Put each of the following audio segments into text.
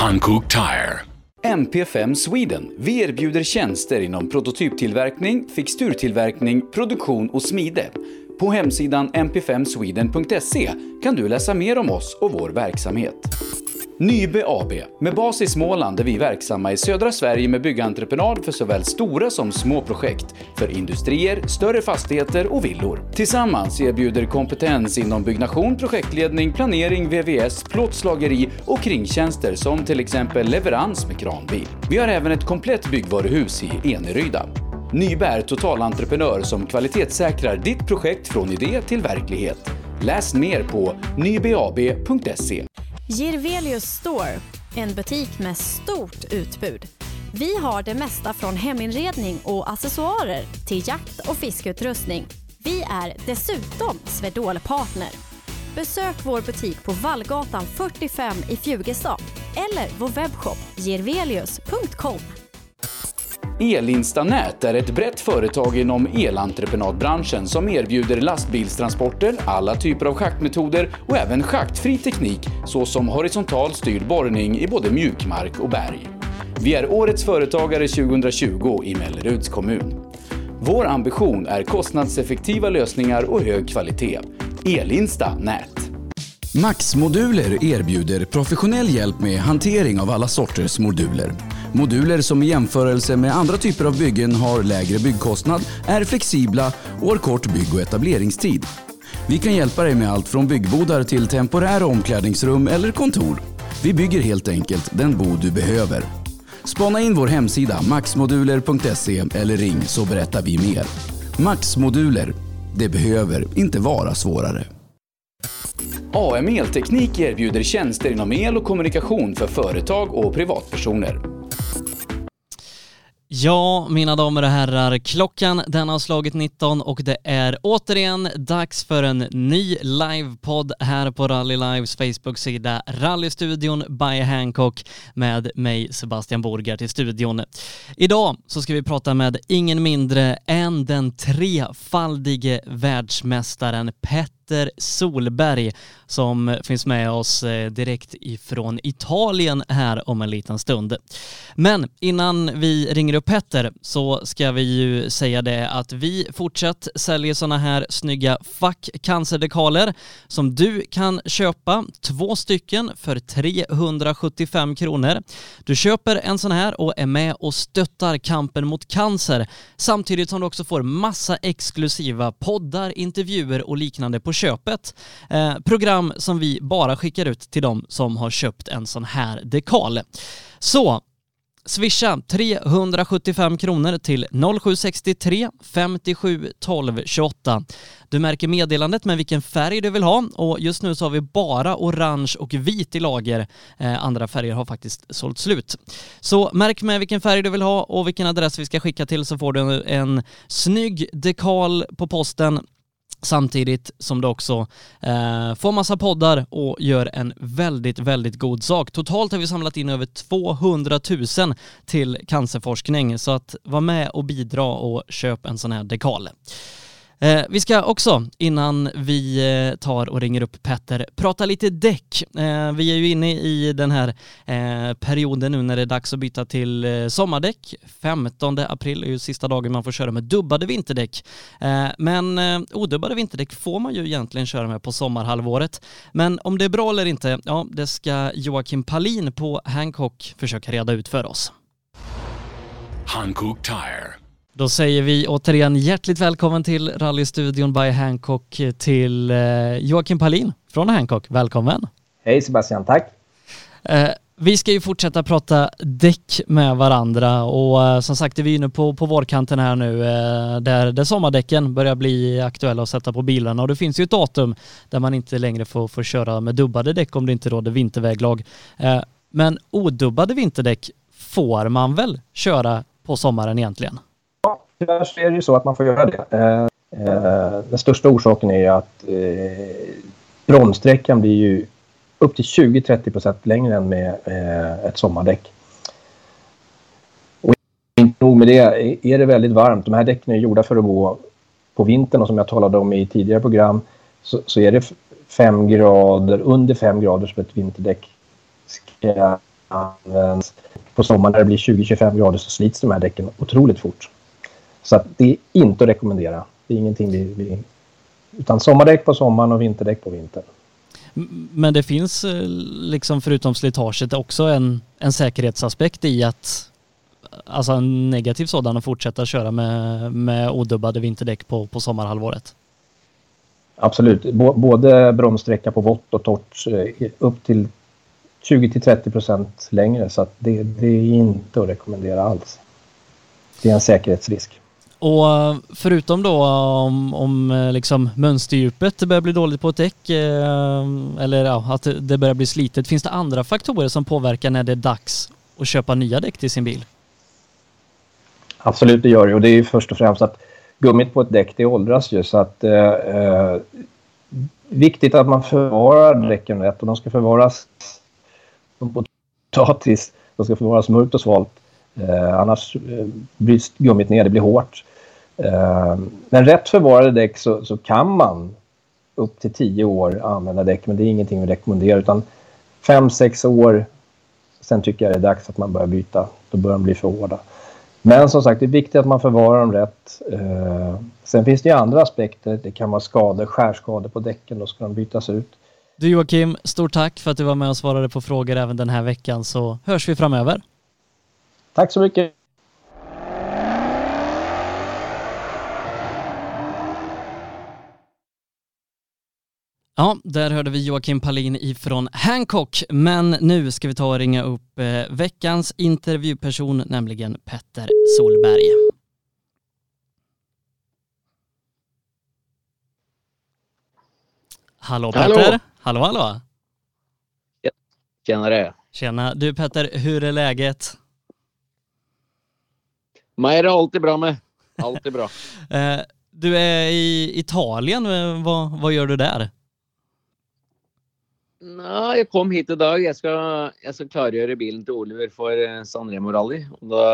Hankook Tire. MP5 Sweden. Vi erbjuder tjänster inom prototyptillverkning, fixturtillverkning, produktion och smide. På hemsidan mp5sweden.se kan du läsa mer om oss och vår verksamhet. Nybe AB. Med bas i Småland är vi verksamma i södra Sverige med byggentreprenad för såväl stora som små projekt, för industrier, större fastigheter och villor. Tillsammans erbjuder kompetens inom byggnation, projektledning, planering, VVS, plåtslageri och kringtjänster som till exempel leverans med kranbil. Vi har även ett komplett byggvaruhus i Eneryda. Nybe är totalentreprenör som kvalitetssäkrar ditt projekt från idé till verklighet. Läs mer på nybeab.se. Girvelius Store, en butik med stort utbud. Vi har det mesta från heminredning och accessoarer till jakt och fiskeutrustning. Vi är dessutom Swedol-partner. Besök vår butik på Vallgatan 45 i Fjugestad eller vår webbshop girvelius.com. Elinstanät är ett brett företag inom elentreprenadbranschen som erbjuder lastbilstransporter, alla typer av schaktmetoder och även schaktfri teknik såsom horisontal styrd borrning i både mjukmark och berg. Vi är Årets Företagare 2020 i Melleruds kommun. Vår ambition är kostnadseffektiva lösningar och hög kvalitet. Elinsta Nät. Max-moduler erbjuder professionell hjälp med hantering av alla sorters moduler. Moduler som i jämförelse med andra typer av byggen har lägre byggkostnad, är flexibla och har kort bygg och etableringstid. Vi kan hjälpa dig med allt från byggbodar till temporära omklädningsrum eller kontor. Vi bygger helt enkelt den bod du behöver. Spana in vår hemsida maxmoduler.se eller ring så berättar vi mer. Maxmoduler. Det behöver inte vara svårare. AM Elteknik erbjuder tjänster inom el och kommunikation för företag och privatpersoner. Ja, mina damer och herrar, klockan den har slagit 19 och det är återigen dags för en ny livepodd här på Rally Lives Facebook-sida Rallystudion by Hancock med mig Sebastian Borgart i studion. Idag så ska vi prata med ingen mindre än den trefaldige världsmästaren Petter Peter Solberg som finns med oss eh, direkt ifrån Italien här om en liten stund. Men innan vi ringer upp Petter så ska vi ju säga det att vi fortsatt säljer sådana här snygga Fuck cancerdekaler som du kan köpa två stycken för 375 kronor. Du köper en sån här och är med och stöttar kampen mot cancer samtidigt som du också får massa exklusiva poddar, intervjuer och liknande på köpet. Eh, program som vi bara skickar ut till de som har köpt en sån här dekal. Så Swisha 375 kronor till 0763 57 12 28. Du märker meddelandet med vilken färg du vill ha och just nu så har vi bara orange och vit i lager. Eh, andra färger har faktiskt sålt slut. Så märk med vilken färg du vill ha och vilken adress vi ska skicka till så får du en snygg dekal på posten Samtidigt som du också eh, får massa poddar och gör en väldigt, väldigt god sak. Totalt har vi samlat in över 200 000 till cancerforskning, så att var med och bidra och köp en sån här dekal. Eh, vi ska också, innan vi eh, tar och ringer upp Petter, prata lite däck. Eh, vi är ju inne i den här perioden nu när det är dags att byta till eh, sommardäck. 15 april är ju sista dagen man får köra med dubbade vinterdäck. Men odubbade vinterdäck får man ju egentligen köra med på sommarhalvåret. Men om det är bra eller inte, ja, det ska Joakim Palin på Hancock försöka reda ut för oss. Hankook Tire. Då säger vi återigen hjärtligt välkommen till Rallystudion by Hancock till eh, Joakim Palin från Hancock. Välkommen! Hej Sebastian, tack! Eh, vi ska ju fortsätta prata däck med varandra och eh, som sagt är vi inne på, på vårkanten här nu där, där sommardäcken börjar bli aktuella att sätta på bilarna och det finns ju ett datum där man inte längre får, får köra med dubbade däck om det inte råder vinterväglag. Men odubbade vinterdäck får man väl köra på sommaren egentligen? Så är det ju så att man får göra det. Eh, eh, den största orsaken är ju att eh, bromssträckan blir ju upp till 20-30 procent längre än med eh, ett sommardäck. Och inte nog med det, är det väldigt varmt, de här däcken är gjorda för att gå på vintern och som jag talade om i tidigare program så, så är det 5 grader, under fem grader som ett vinterdäck ska användas. På sommaren när det blir 20-25 grader så slits de här däcken otroligt fort. Så att det är inte att rekommendera. Det är ingenting vi, vi... Utan sommardäck på sommaren och vinterdäck på vintern. Men det finns eh, liksom förutom slitaget också en, en säkerhetsaspekt i att alltså en negativ sådan att fortsätta köra med, med odubbade vinterdäck på, på sommarhalvåret? Absolut, B både bromssträcka på vått och torrt eh, upp till 20 30 procent längre så att det, det är inte att rekommendera alls. Det är en säkerhetsrisk. Och eh, förutom då om, om eh, liksom mönsterdjupet börjar bli dåligt på ett däck eller ja, att det börjar bli slitet, finns det andra faktorer som påverkar när det är dags att köpa nya däck till sin bil? Absolut, det gör det. Och det är ju först och främst att gummit på ett däck det åldras ju så att eh, eh, viktigt att man förvarar däcken rätt och de ska förvaras som potatis. De ska förvaras mörkt och svalt. Eh, annars eh, bryts gummit ner, det blir hårt. Eh, men rätt förvarade däck så, så kan man upp till tio år använda däck men det är ingenting vi rekommenderar utan fem, sex år sen tycker jag det är dags att man börjar byta. Då börjar de bli för hårda. Men som sagt, det är viktigt att man förvarar dem rätt. Eh, sen finns det ju andra aspekter. Det kan vara skador, skärskador på däcken. Då ska de bytas ut. Du Joakim, stort tack för att du var med och svarade på frågor även den här veckan så hörs vi framöver. Tack så mycket. Ja, där hörde vi Joakim Palin ifrån Hancock. Men nu ska vi ta och ringa upp eh, veckans intervjuperson, nämligen Petter Solberg. Hallå Petter! Hallå hallå! hallå. Tjenare! Tjena! Du Petter, hur är läget? Mig är det alltid bra med. Alltid bra. Eh, du är i Italien, vad, vad gör du där? Nei, jeg kom hit i dag. Jeg skal, jeg skal klargjøre bilen til Oliver for eh, Sanremo Rally. Og da,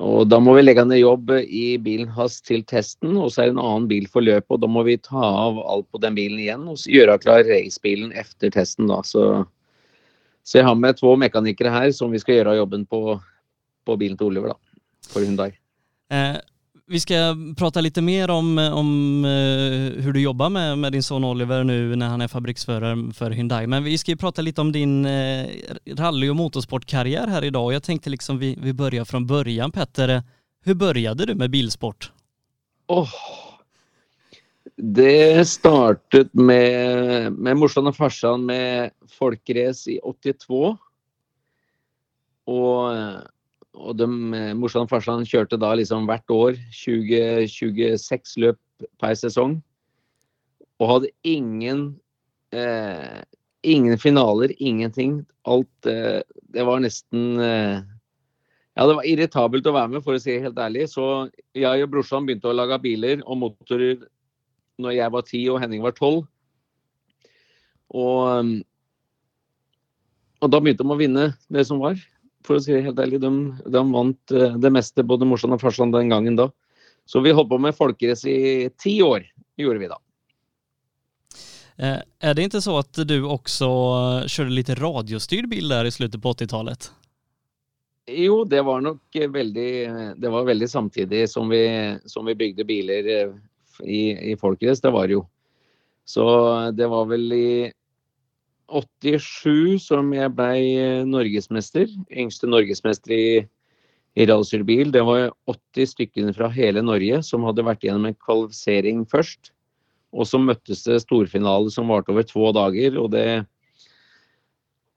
og da må vi legge ned jobb i bilen hans til testen, og så er det en annen bil for løpet. Og da må vi ta av alt på den bilen igjen og gjøre klar racebilen etter testen. da. Så, så, jeg har med to mekanikere her som vi skal gjøre jobben på, på bilen til Oliver, da. For Hyundai. Eh, vi ska prata lite mer om, om uh, hur du jobbar med, med din son Oliver nu när han är fabriksförare för Hyundai. Men vi ska ju prata lite om din uh, rally och motorsportkarriär här idag. Jag tänkte liksom vi, vi börjar från början Petter. Hur började du med bilsport? Oh. Det startet med, med morsan och farsan med folkrace i 82. Och og de, eh, morsan og farsan kjørte da liksom hvert år 20-26 løp per sesong. Og hadde ingen eh, ingen finaler, ingenting. Alt eh, Det var nesten eh, Ja, det var irritabelt å være med, for å si helt ærlig. Så jeg og brorsan begynte å lage biler og motorer når jeg var ti og Henning var tolv. Og, og da begynte de å vinne det som var for å si det helt ærlig. De, de vant eh, det meste, både morsan og farsan, den gangen da. Så vi holdt på med folkrace i ti år, gjorde vi da. Er det inte så att du också körde lite radiostyrd bil där i slutet på 80-talet? Jo, det var nok veldig Det var veldig samtidig som vi, som vi bygde biler eh, i, i folkrace. Det var det jo. Så det var vel i 87 som jeg ble eh, norgesmester. Yngste norgesmester i, i rallstyrbil. Det var 80 stykker fra hele Norge som hadde vært gjennom en kvalifisering først. Og så møttes det storfinale som varte over to dager. Og det,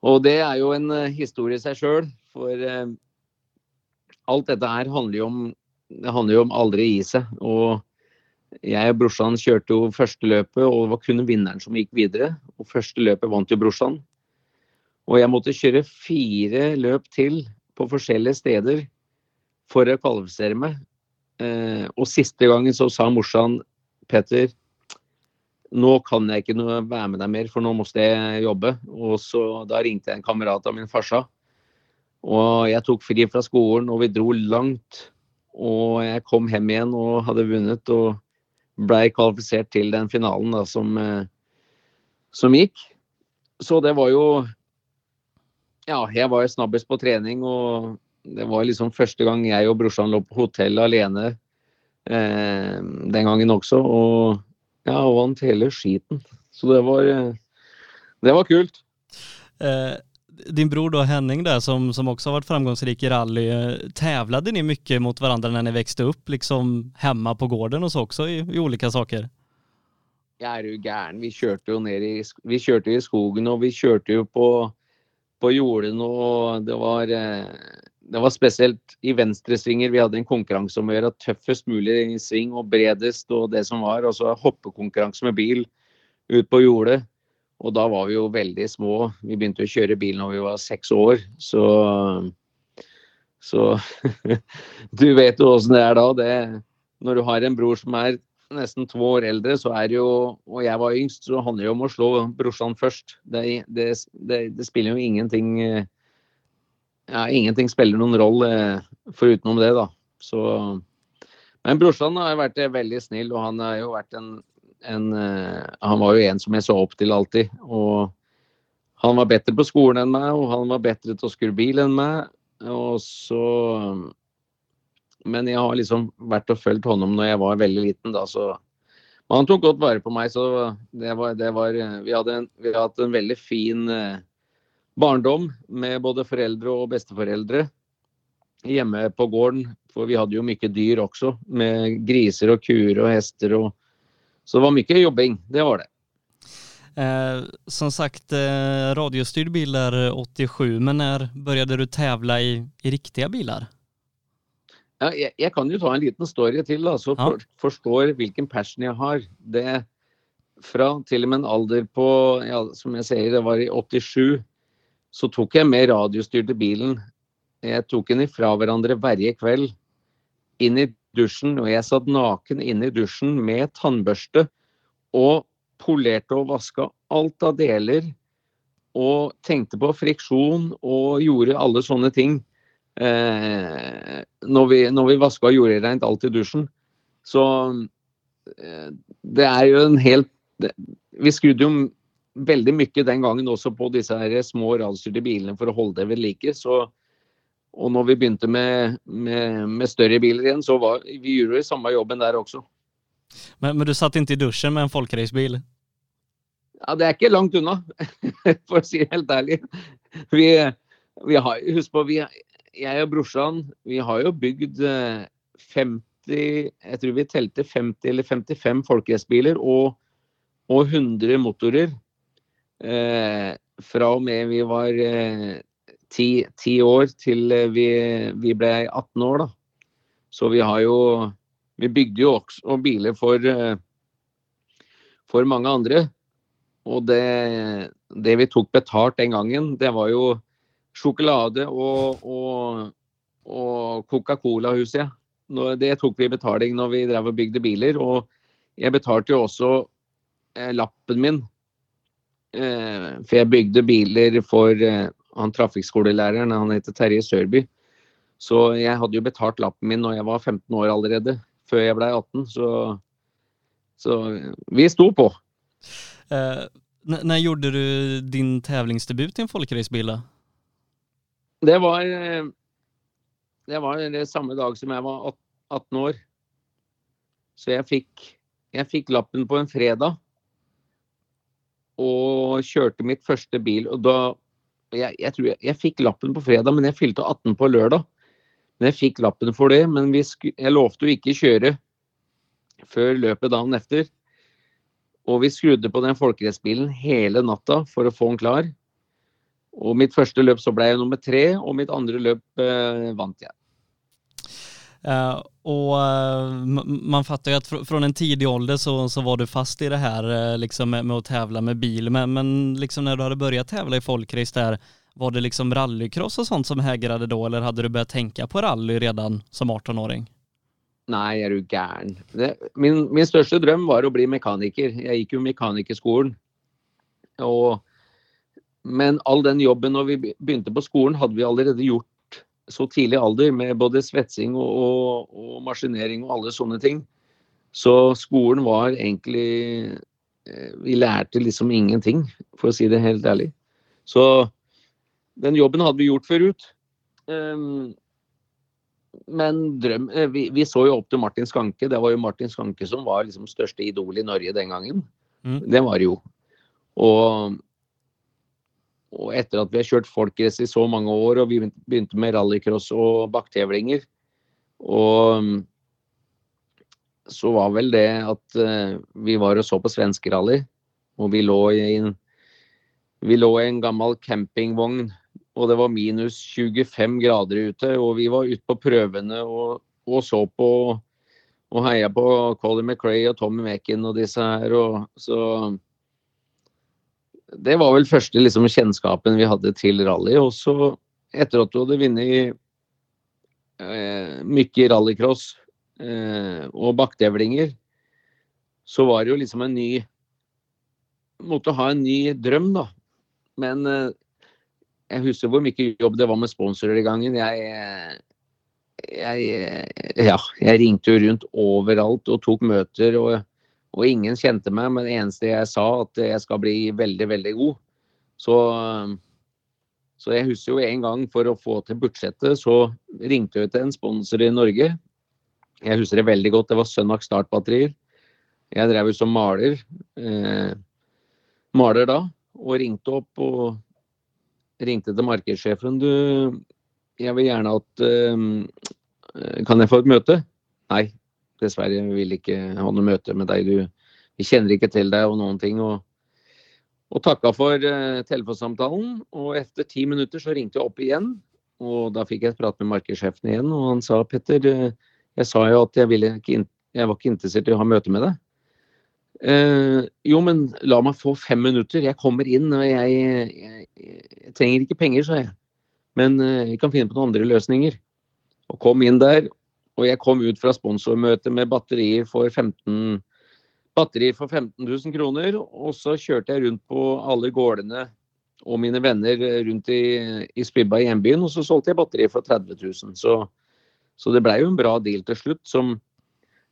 og det er jo en eh, historie i seg sjøl. For eh, alt dette her handler jo om, det handler jo om aldri gi seg. Og jeg og brorsan kjørte jo første løpet, og det var kun vinneren som gikk videre. Og første løpet vant jo brorsan. Og jeg måtte kjøre fire løp til på forskjellige steder for å kvalifisere meg. Eh, og siste gangen så sa morsan Petter nå kan jeg ikke være med deg mer, for nå måtte jeg jobbe. Og så Da ringte jeg en kamerat av min farsa. Og jeg tok fri fra skolen, og vi dro langt. Og jeg kom hjem igjen og hadde vunnet. og blei kvalifisert til den finalen da, som, eh, som, gikk. Så det var jo Ja, jeg var jo snabbest på trening, og det var liksom første gang jeg og brorsan lå på hotell alene eh, den gangen også. Og ja, vant hele skiten. Så det var, det var kult. Eh, din bror då Henning där som, som också har varit framgångsrik i rally, eh, tävlade ni mycket mot varandra när ni växte upp, liksom hemma på gården och så också i, i olika saker? Jeg er jo gæren. Vi kjørte jo ned i, vi kjørte i skogen, og vi kjørte jo på, på jorden. Og det var, eh, det var spesielt i venstresvinger. Vi hadde en konkurranse om å gjøre tøffest mulig sving og bredest og det som var. Og så hoppekonkurranse med bil ut på jordet. Og da var vi jo veldig små. Vi begynte å kjøre bil når vi var seks år. Så, så du vet jo åssen det er da. Det, når du har en bror som er nesten to år eldre, så er det jo Og jeg var yngst, så handler det jo om å slå brorsan først. Det, det, det, det, spiller jo ingenting Ja, ingenting spiller noen rolle forutenom det, da. Så Men brorsan har vært veldig snill, og han har jo vært en en uh, Han var jo en som jeg så opp til alltid. Og han var bedre på skolen enn meg, og han var bedre til å skru bil enn meg. Og så Men jeg har liksom vært og fulgt hånd om når jeg var veldig liten, da, så Men han tok godt vare på meg, så det var, det var vi, hadde en, vi hadde hatt en veldig fin uh, barndom med både foreldre og besteforeldre hjemme på gården. For vi hadde jo mye dyr også, med griser og kuer og hester og så det var mye jobbing, det var det. Eh, som sagt, eh, radiostyrd bil är 87, men när började du tävla i, i riktiga bilar? Ja, jeg, jeg, kan jo ta en liten story til, da, så ja. for, forstår hvilken passion jeg har. Det Fra til og med en alder på, ja, som jeg sier, det var i 87, så tok jeg med radiostyrte bilen. Jeg tok den ifra hverandre hver kveld inn i dusjen, og jeg satt naken inne i dusjen med tannbørste og polerte og vaska alt av deler. Og tenkte på friksjon og gjorde alle sånne ting eh, når vi, når vi vaska og gjorde rent alt i dusjen. Så eh, det er jo en helt det, Vi skrudde jo veldig mye den gangen også på disse her små radstyrte bilene for å holde det ved like. Så og når vi begynte med, med, med større biler igjen, så var vi gjorde samme jobben der også. Men, men du satt ikke i dusjen med en folkracebil? Ja, det er ikke langt unna, for å si det helt ærlig. Vi, vi har, husk på, vi, jeg og brorsan, vi har jo bygd 50 eh, Jeg tror vi telte 50 eller 55 folkereisbiler, og, og 100 motorer. Eh, fra og med vi var eh, ti, ti år til eh, vi, vi, ble 18 år, da. Så vi har jo Vi bygde jo også biler for, eh, for mange andre. Og det, det, vi tok betalt den gangen, det var jo sjokolade og, og, og Coca-Cola-huset. Det tok vi betaling når vi drev og bygde biler. Og jeg betalte jo også eh, lappen min. For jeg bygde biler for han trafikkskolelæreren, han heter Terje Sørby. Så jeg hadde jo betalt lappen min når jeg var 15 år allerede, før jeg ble 18. Så, så vi sto på. Eh, når gjorde du din tävlingsdebut i en folkracebil? Det var det var det samme dag som jeg var 18 år. Så jeg fikk, jeg fikk lappen på en fredag. Og kjørte mitt første bil. Og da jeg, jeg, tror jeg, jeg, fikk lappen på fredag, men jeg fylte 18 på lørdag. Men jeg fikk lappen for det. Men sku, jeg lovte å ikke kjøre før løpet dagen etter. Og vi skrudde på den folkerettsbilen hele natta for å få den klar. Og mitt første løp så ble jeg nummer tre, og mitt andre løp eh, vant jeg. Uh, och uh, man fattar ju att fr från en tidig ålder så, så var du fast i det här uh, liksom med, med, att tävla med bil. Men, men liksom när du hade börjat tävla i folkrace där, var det liksom rallycross och sånt som hägrade då eller hade du börjat tänka på rally redan som 18-åring? Nei, er du gæren. min, min, største drøm var å bli mekaniker. Jeg gikk jo mekanikerskolen. Og, men all den jobben når vi begynte på skolen, hadde vi allerede gjort så tidlig alder med både svetsing og, og, og, maskinering og alle sånne ting. Så skolen var egentlig eh, Vi lærte liksom ingenting, for å si det helt ærlig. Så den jobben hadde vi gjort før ut. men drøm, eh, vi, vi, så jo opp til Martin Skanke. Det var jo Martin Skanke som var liksom største idol i Norge den gangen. Mm. Det var det jo. Og, og, etter at vi har kjørt folkrace i så mange år, og vi begynte med rallycross og baktevlinger, og så var vel det at uh, vi var og så på svenskerally, og vi lå i en, vi lå i en gammel campingvogn og det var minus 25 grader ute. Og vi var ute på prøvene og, og så på og heia på Colin McRae og Tommy Mackin og disse her. Og, så det var vel første liksom, kjennskapen vi hadde til rally. Og så, etter at du hadde vunnet eh, mye rallycross eh, og bakkdevlinger, så var det jo liksom en ny Måtte ha en ny drøm, da. Men eh, jeg husker hvor mye jobb det var med sponsorer i gangen. Jeg, jeg, ja, jeg ringte jo rundt overalt og tok møter, og, og, ingen kjente meg. Men det eneste jeg sa, at jeg skal bli veldig, veldig god. Så, så jeg husker jo en gang for å få til budsjettet, så ringte jeg til en sponsor i Norge. Jeg husker det veldig godt. Det var Sønnak Startbatterier. Jeg drev jo som maler. Eh, maler da. Og ringte opp og ringte til markedssjefen. Du, jeg vil gjerne at eh, Kan jeg få et møte? Nei, dessverre. Jeg vil ikke ha noe møte med deg. Du, vi kjenner ikke til deg og noen ting. Og, og takka for uh, telefonsamtalen. Og etter ti minutter så ringte jeg opp igjen. Og da fikk jeg prat med markedssjefen igjen, og han sa Petter, uh, jeg sa jo at jeg, ikke, jeg var ikke interessert i å ha møte med deg. Uh, jo, men la meg få fem minutter. Jeg kommer inn, og jeg, jeg, jeg trenger ikke penger, sa jeg. Men uh, jeg kan finne på noen andre løsninger. Og kom inn der. Og jeg kom ut fra sponsormøtet med batterier for 15 batterier for 15 000 kroner. Og så kjørte jeg rundt på alle gårdene og mine venner rundt i, i Spibba i hjembyen, og så solgte jeg batterier for 30 000. Så, så det blei jo en bra deal til slutt, som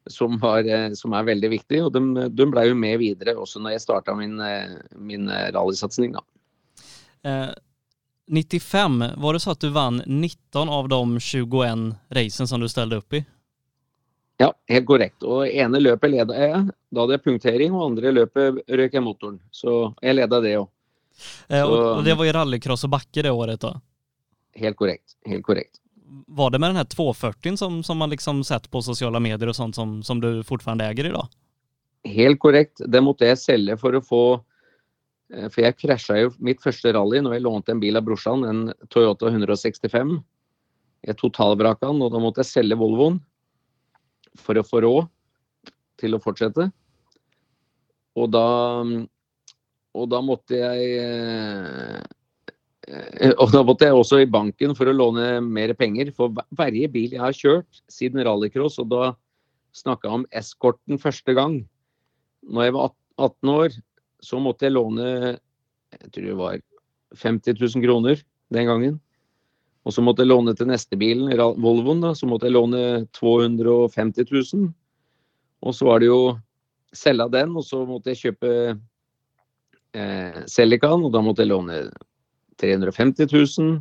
som, var, eh, som, er veldig viktig. Og de, de ble jo med videre også når jeg starta min, eh, min eh, rallysatsing. Eh, 95, var det så at du vant 19 av de 21 racene som du stilte opp i? Ja, helt korrekt. Og ene løpet leda jeg. Da hadde jeg punktering, og andre løpet røk jeg motoren. Så jeg leda det òg. Eh, og, og, det var i rallycross og bakke det året? da? Helt korrekt. Helt korrekt var det med den her 240 som, som man liksom sett på sosiale medier og sånt som, som du fortfarande äger dag? Helt korrekt. Det måtte jeg selge for å få For jeg krasja jo mitt første rally når jeg lånte en bil av brorsan, en Toyota 165. Jeg totalvraka den, og da måtte jeg selge Volvoen for å få råd til å fortsette. Og da, og da måtte jeg eh, Eh, og da måtte jeg også i banken for å låne mer penger. For hver bil jeg har kjørt siden rallycross, og da snakka jeg om eskorten første gang Når jeg var 18 år, så måtte jeg låne jeg tror det var 50 000 kroner den gangen. Og så måtte jeg låne til neste bilen, Volvoen, da, så måtte jeg låne 250 000. Og så var det jo selge den, og så måtte jeg kjøpe eh, Celican, og da måtte jeg låne 350 000.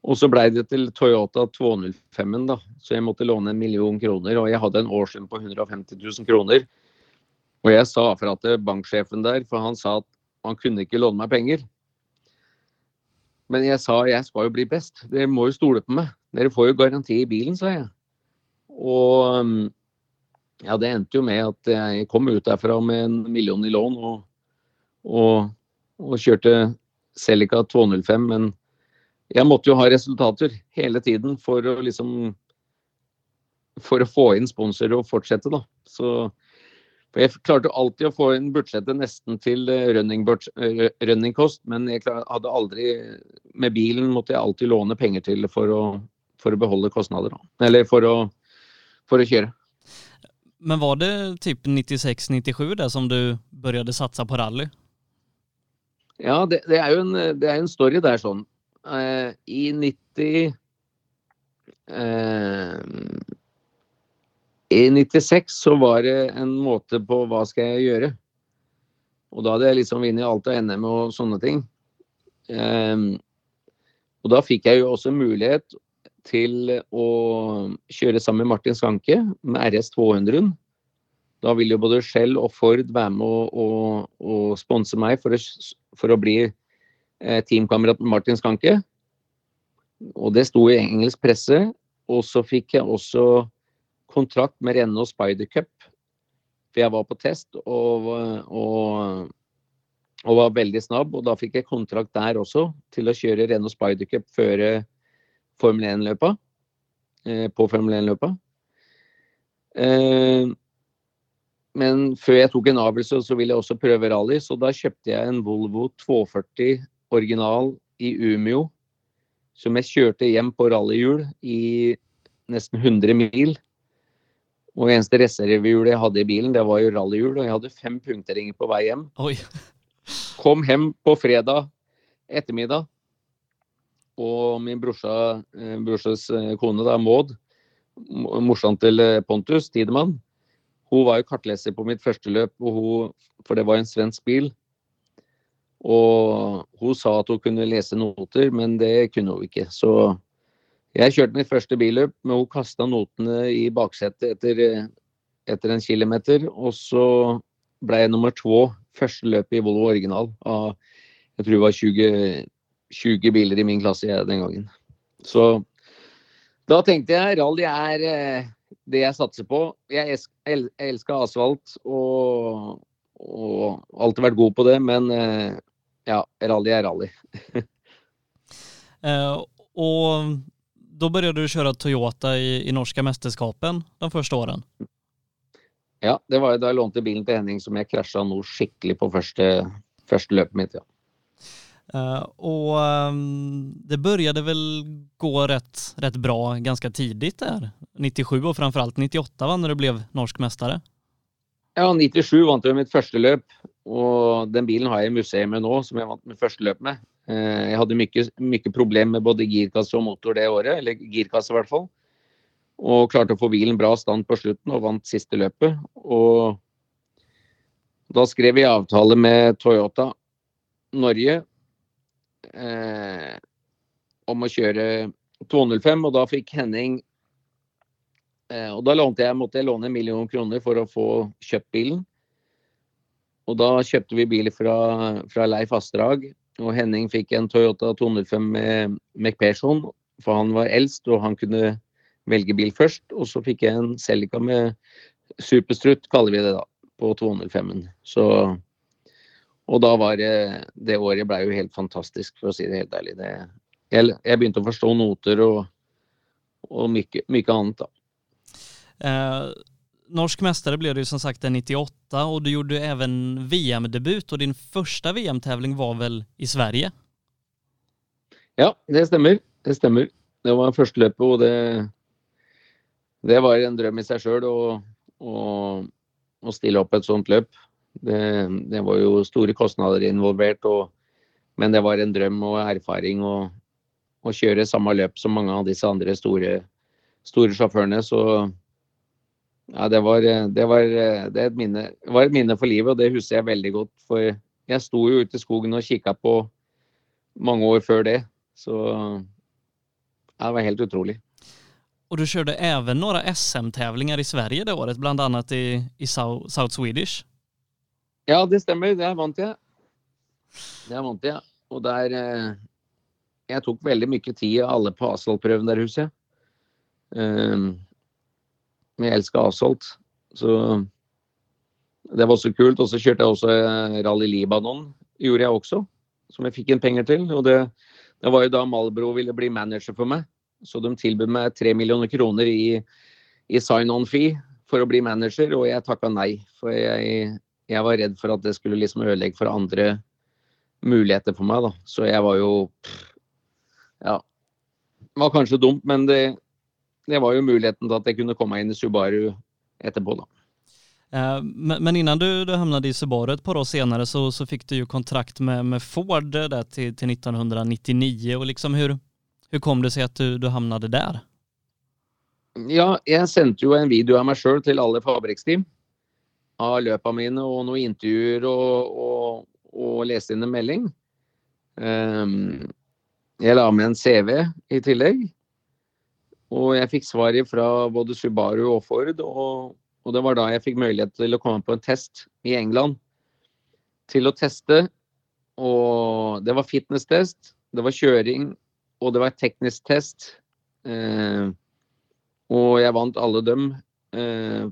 Og så blei det til Toyota 205-en, da. Så jeg måtte låne en million kroner. Og jeg hadde en årslønn på 150 000 kroner. Og jeg sa fra til banksjefen der, for han sa at han kunne ikke låne meg penger. Men jeg sa jeg skal jo bli best. Dere må jo stole på meg. Dere får jo garanti i bilen, sa jeg. Og um, ja, det endte jo med at jeg kom ut derfra med en million i lån og, og, og kjørte Celica 205, men jeg måtte jo ha resultater hele tiden for å liksom For å få inn sponsorer og fortsette, da. Så for jeg klarte alltid å få inn budsjettet nesten til eh, running, eh, running cost, men jeg hadde aldri Med bilen måtte jeg alltid låne penger til for å, for å beholde kostnader, da. Eller for å, for å kjøre. Men var det typ 96-97 der som du började satsa på rally? Ja, det, det, er jo en, det er en story der sånn. Eh, I 90 eh, I 96 så var det en måte på hva skal jeg gjøre. Og da hadde jeg liksom vunnet alt av NM og sånne ting. Um, Og da fikk jeg jo også mulighet til å kjøre sammen med Martin Skanke med RS 200. Da vil jo både Shell og Ford være med å sponse meg for å, for å bli eh, teamkamerat med Martin Skanke. Og det sto i engelsk presse. Og så fikk jeg også kontrakt med Renault Spider Cup. For jeg var på test og, og, og, var veldig snabb. Og da fikk jeg kontrakt der også til å kjøre Renault Spider Cup før Formel 1-løpa. Eh, på Formel 1-løpa. Eh, men før jeg tok en avgjørelse, så ville jeg også prøve rally. Så da kjøpte jeg en Volvo 240 original i Umeå. Som jeg kjørte hjem på rallyhjul i nesten 100 mil. Og eneste reservehjul jeg hadde i bilen, det var jo rallyhjul. Og jeg hadde fem punkteringer på vei hjem. Oi. Kom hjem på fredag ettermiddag. Og min brorsa, eh, brorsas eh, kone, da, Maud, morsan til eh, Pontus Tidemann, hun var jo kartleser på mitt første løp, hun, for det var en svensk bil. Og hun sa at hun kunne lese noter, men det kunne hun ikke. Så jeg kjørte mitt første billøp, men hun kasta notene i baksetet etter, etter, en kilometer. Og så ble jeg nummer to første løp i Volvo original av jeg tror det var 20, 20 biler i min klasse den gangen. Så da tenkte jeg rally er eh, det jeg satser på. Jeg elsker asfalt og, og alltid vært god på det, men eh, ja, rally er rally. uh, og da började du köra Toyota i, i norske mesterskapen de første årene? Ja, det var da jeg lånte bilen til Henning som jeg krasja noe skikkelig på første, første løpet mitt. ja. Uh, og um, det begynte vel gå rett, rett bra ganske tidlig der. 97 og framfor alt 98 va, når du ble norsk mester? Ja, 97 vant jeg mitt første løp. Og den bilen har jeg i museet med nå, som jeg vant mitt første løp med. Uh, jeg hadde mye, mye problem med både girkasse og motor det året, eller girkasse i hvert fall. Og klarte å få bilen bra stand på slutten og vant siste løpet. Og da skrev vi avtale med Toyota Norge eh, om å kjøre 205, og da fikk Henning eh, Og da lånte jeg, måtte jeg låne en million kroner for å få kjøpt bilen. Og da kjøpte vi bil fra, fra Leif Asterhag, og Henning fikk en Toyota 205 med McPherson, for han var eldst og han kunne velge bil først. Og så fikk jeg en Celica med superstrutt, kaller vi det da, på 205-en. Så og da var det Det året ble jo helt fantastisk, for å si det helt ærlig. Det, jeg, jeg, begynte å forstå noter og, og mye, mye, annet, da. Eh, norsk mästare ble du som sagt 98, og du gjorde även VM-debut. Og din første VM-tävling var vel i Sverige? Ja, det stemmer. Det stämmer. Det var første løpet, og det, det var en drøm i seg sjøl å, å stille opp et sånt løp. Det, det, var jo store kostnader involvert, men det var en drøm og erfaring å, å, kjøre samme løp som mange av disse andre store, store sjåførene. Så ja, det var, det, var, det, et minne, det var et minne for livet, og det husker jeg veldig godt. For jeg sto jo ute i skogen og kikka på mange år før det. Så ja, det var helt utrolig. Og du kjørte even noen SM-tävlingar i Sverige det året, blant annet i, i South Swedish? Ja, det stemmer. Det vant jeg. Det vant jeg. Og der eh, Jeg tok veldig mye tid av alle på asfaltprøven der, husker jeg. Um, jeg elsker asfalt. Så det var også kult. Og så kjørte jeg også eh, Rally Libanon. Gjorde jeg også. Som jeg fikk inn penger til. Og det, det var jo da Malbro ville bli manager for meg. Så de tilbød meg tre millioner kroner i, i sign-on-fee for å bli manager, og jeg takka nei. For jeg, jeg var redd for at det skulle liksom ødelegge for andre muligheter for meg. da. Så jeg var jo Ja. Det var kanskje dumt, men det, det var jo muligheten til at jeg kunne komme inn i Subaru etterpå, da. Eh, men innan du, du hamnade i Subaru et par år senere, så, så fikk du jo kontrakt med, med Ford der til, til 1999. og liksom hur, hur kom det seg at du, du havnade der? Ja, jeg sendte jo en video av meg sjøl til alle fabrikksteam av løpene mine og noen intervjuer og, og, og leste inn en melding. Um, jeg la med en CV i tillegg. Og jeg fikk svar fra både Subaru og Ford, og, og, det var da jeg fikk mulighet til å komme på en test i England. Til å teste, og det var fitness-test, det var kjøring, og det var teknisk test. Eh, og jeg vant alle dem eh,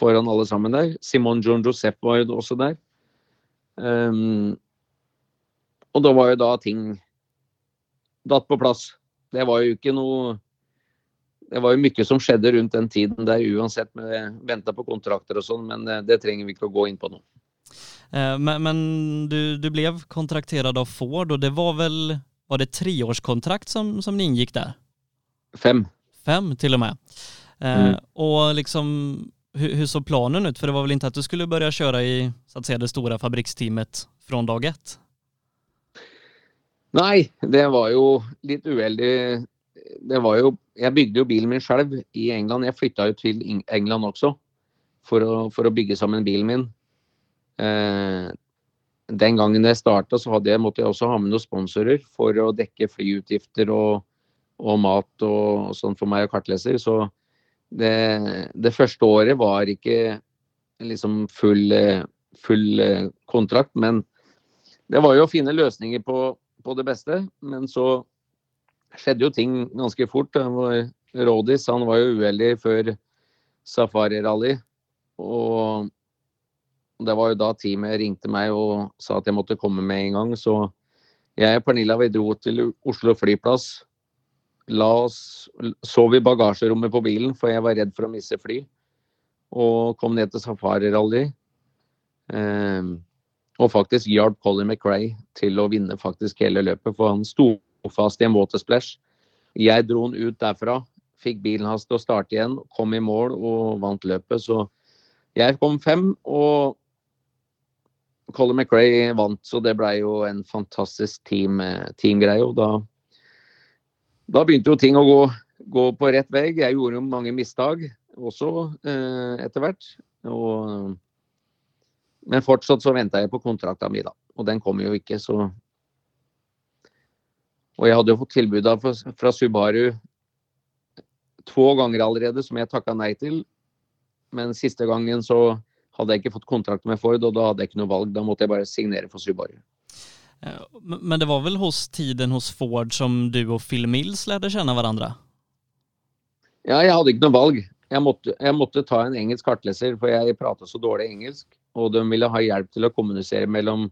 foran alle sammen der. Simon John Joseph var jo også der. Um, og da var jo da ting datt på plass. Det var jo ikke noe Det var jo mye som skjedde rundt den tiden der uansett med venta på kontrakter og sånn, men det, det, trenger vi ikke å gå inn på nå. Eh, men, men du, du, ble kontraktert av Ford, og det var vel Var det treårskontrakt som, som ni inngikk der? Fem. Fem, til og med. Eh, mm. Og liksom hur, så planen ut? För det var väl inte att du skulle börja köra i så att säga, det stora fabriksteamet från dag ett? Nei, det var jo litt uheldig. Det var jo Jeg bygde jo bilen min selv i England. Jeg flytta jo til England også for å, for å bygge sammen bilen min. Eh, den gangen jeg starta, så hadde jeg, måtte jeg også ha med noen sponsorer for å dekke flyutgifter og, og mat og, og sånn for meg og kartleser. Så det, det, første året var ikke liksom full, full, kontrakt, men det var jo å finne løsninger på, på, det beste. Men så skjedde jo ting ganske fort. Rådis han var jo uheldig før Safari Rally. Og det var jo da teamet ringte meg og sa at jeg måtte komme med en gang. Så jeg og Pernilla vi dro til Oslo flyplass la oss Sov i bagasjerommet på bilen, for jeg var redd for å miste fly. Og kom ned til Safari Rally. Eh, og faktisk hjalp Colin McRae til å vinne faktisk hele løpet, for han sto fast i en watersplash. Jeg dro han ut derfra, fikk bilen hans til å starte igjen, kom i mål og vant løpet. Så jeg kom fem, og Colin McRae vant, så det ble jo en fantastisk team, eh, teamgreie. Og da da begynte jo ting å gå, gå, på rett vei. Jeg gjorde jo mange mistak også eh, etter hvert. Og, men fortsatt så venta jeg på kontrakta mi, da. Og den kom jo ikke, så Og jeg hadde jo fått tilbud fra, Subaru to ganger allerede som jeg takka nei til. Men siste gangen så hadde jeg ikke fått kontrakt med Ford, og da hadde jeg ikke noe valg. Da måtte jeg bare signere for Subaru. Eh, men det var vel hos tiden hos Ford som du og Phil Mills lærte kjenne hverandre? Ja, jeg hadde ikke noe valg. Jeg måtte, jeg måtte ta en engelsk kartleser, for jeg prata så dårlig engelsk. Og de ville ha hjelp til å kommunisere mellom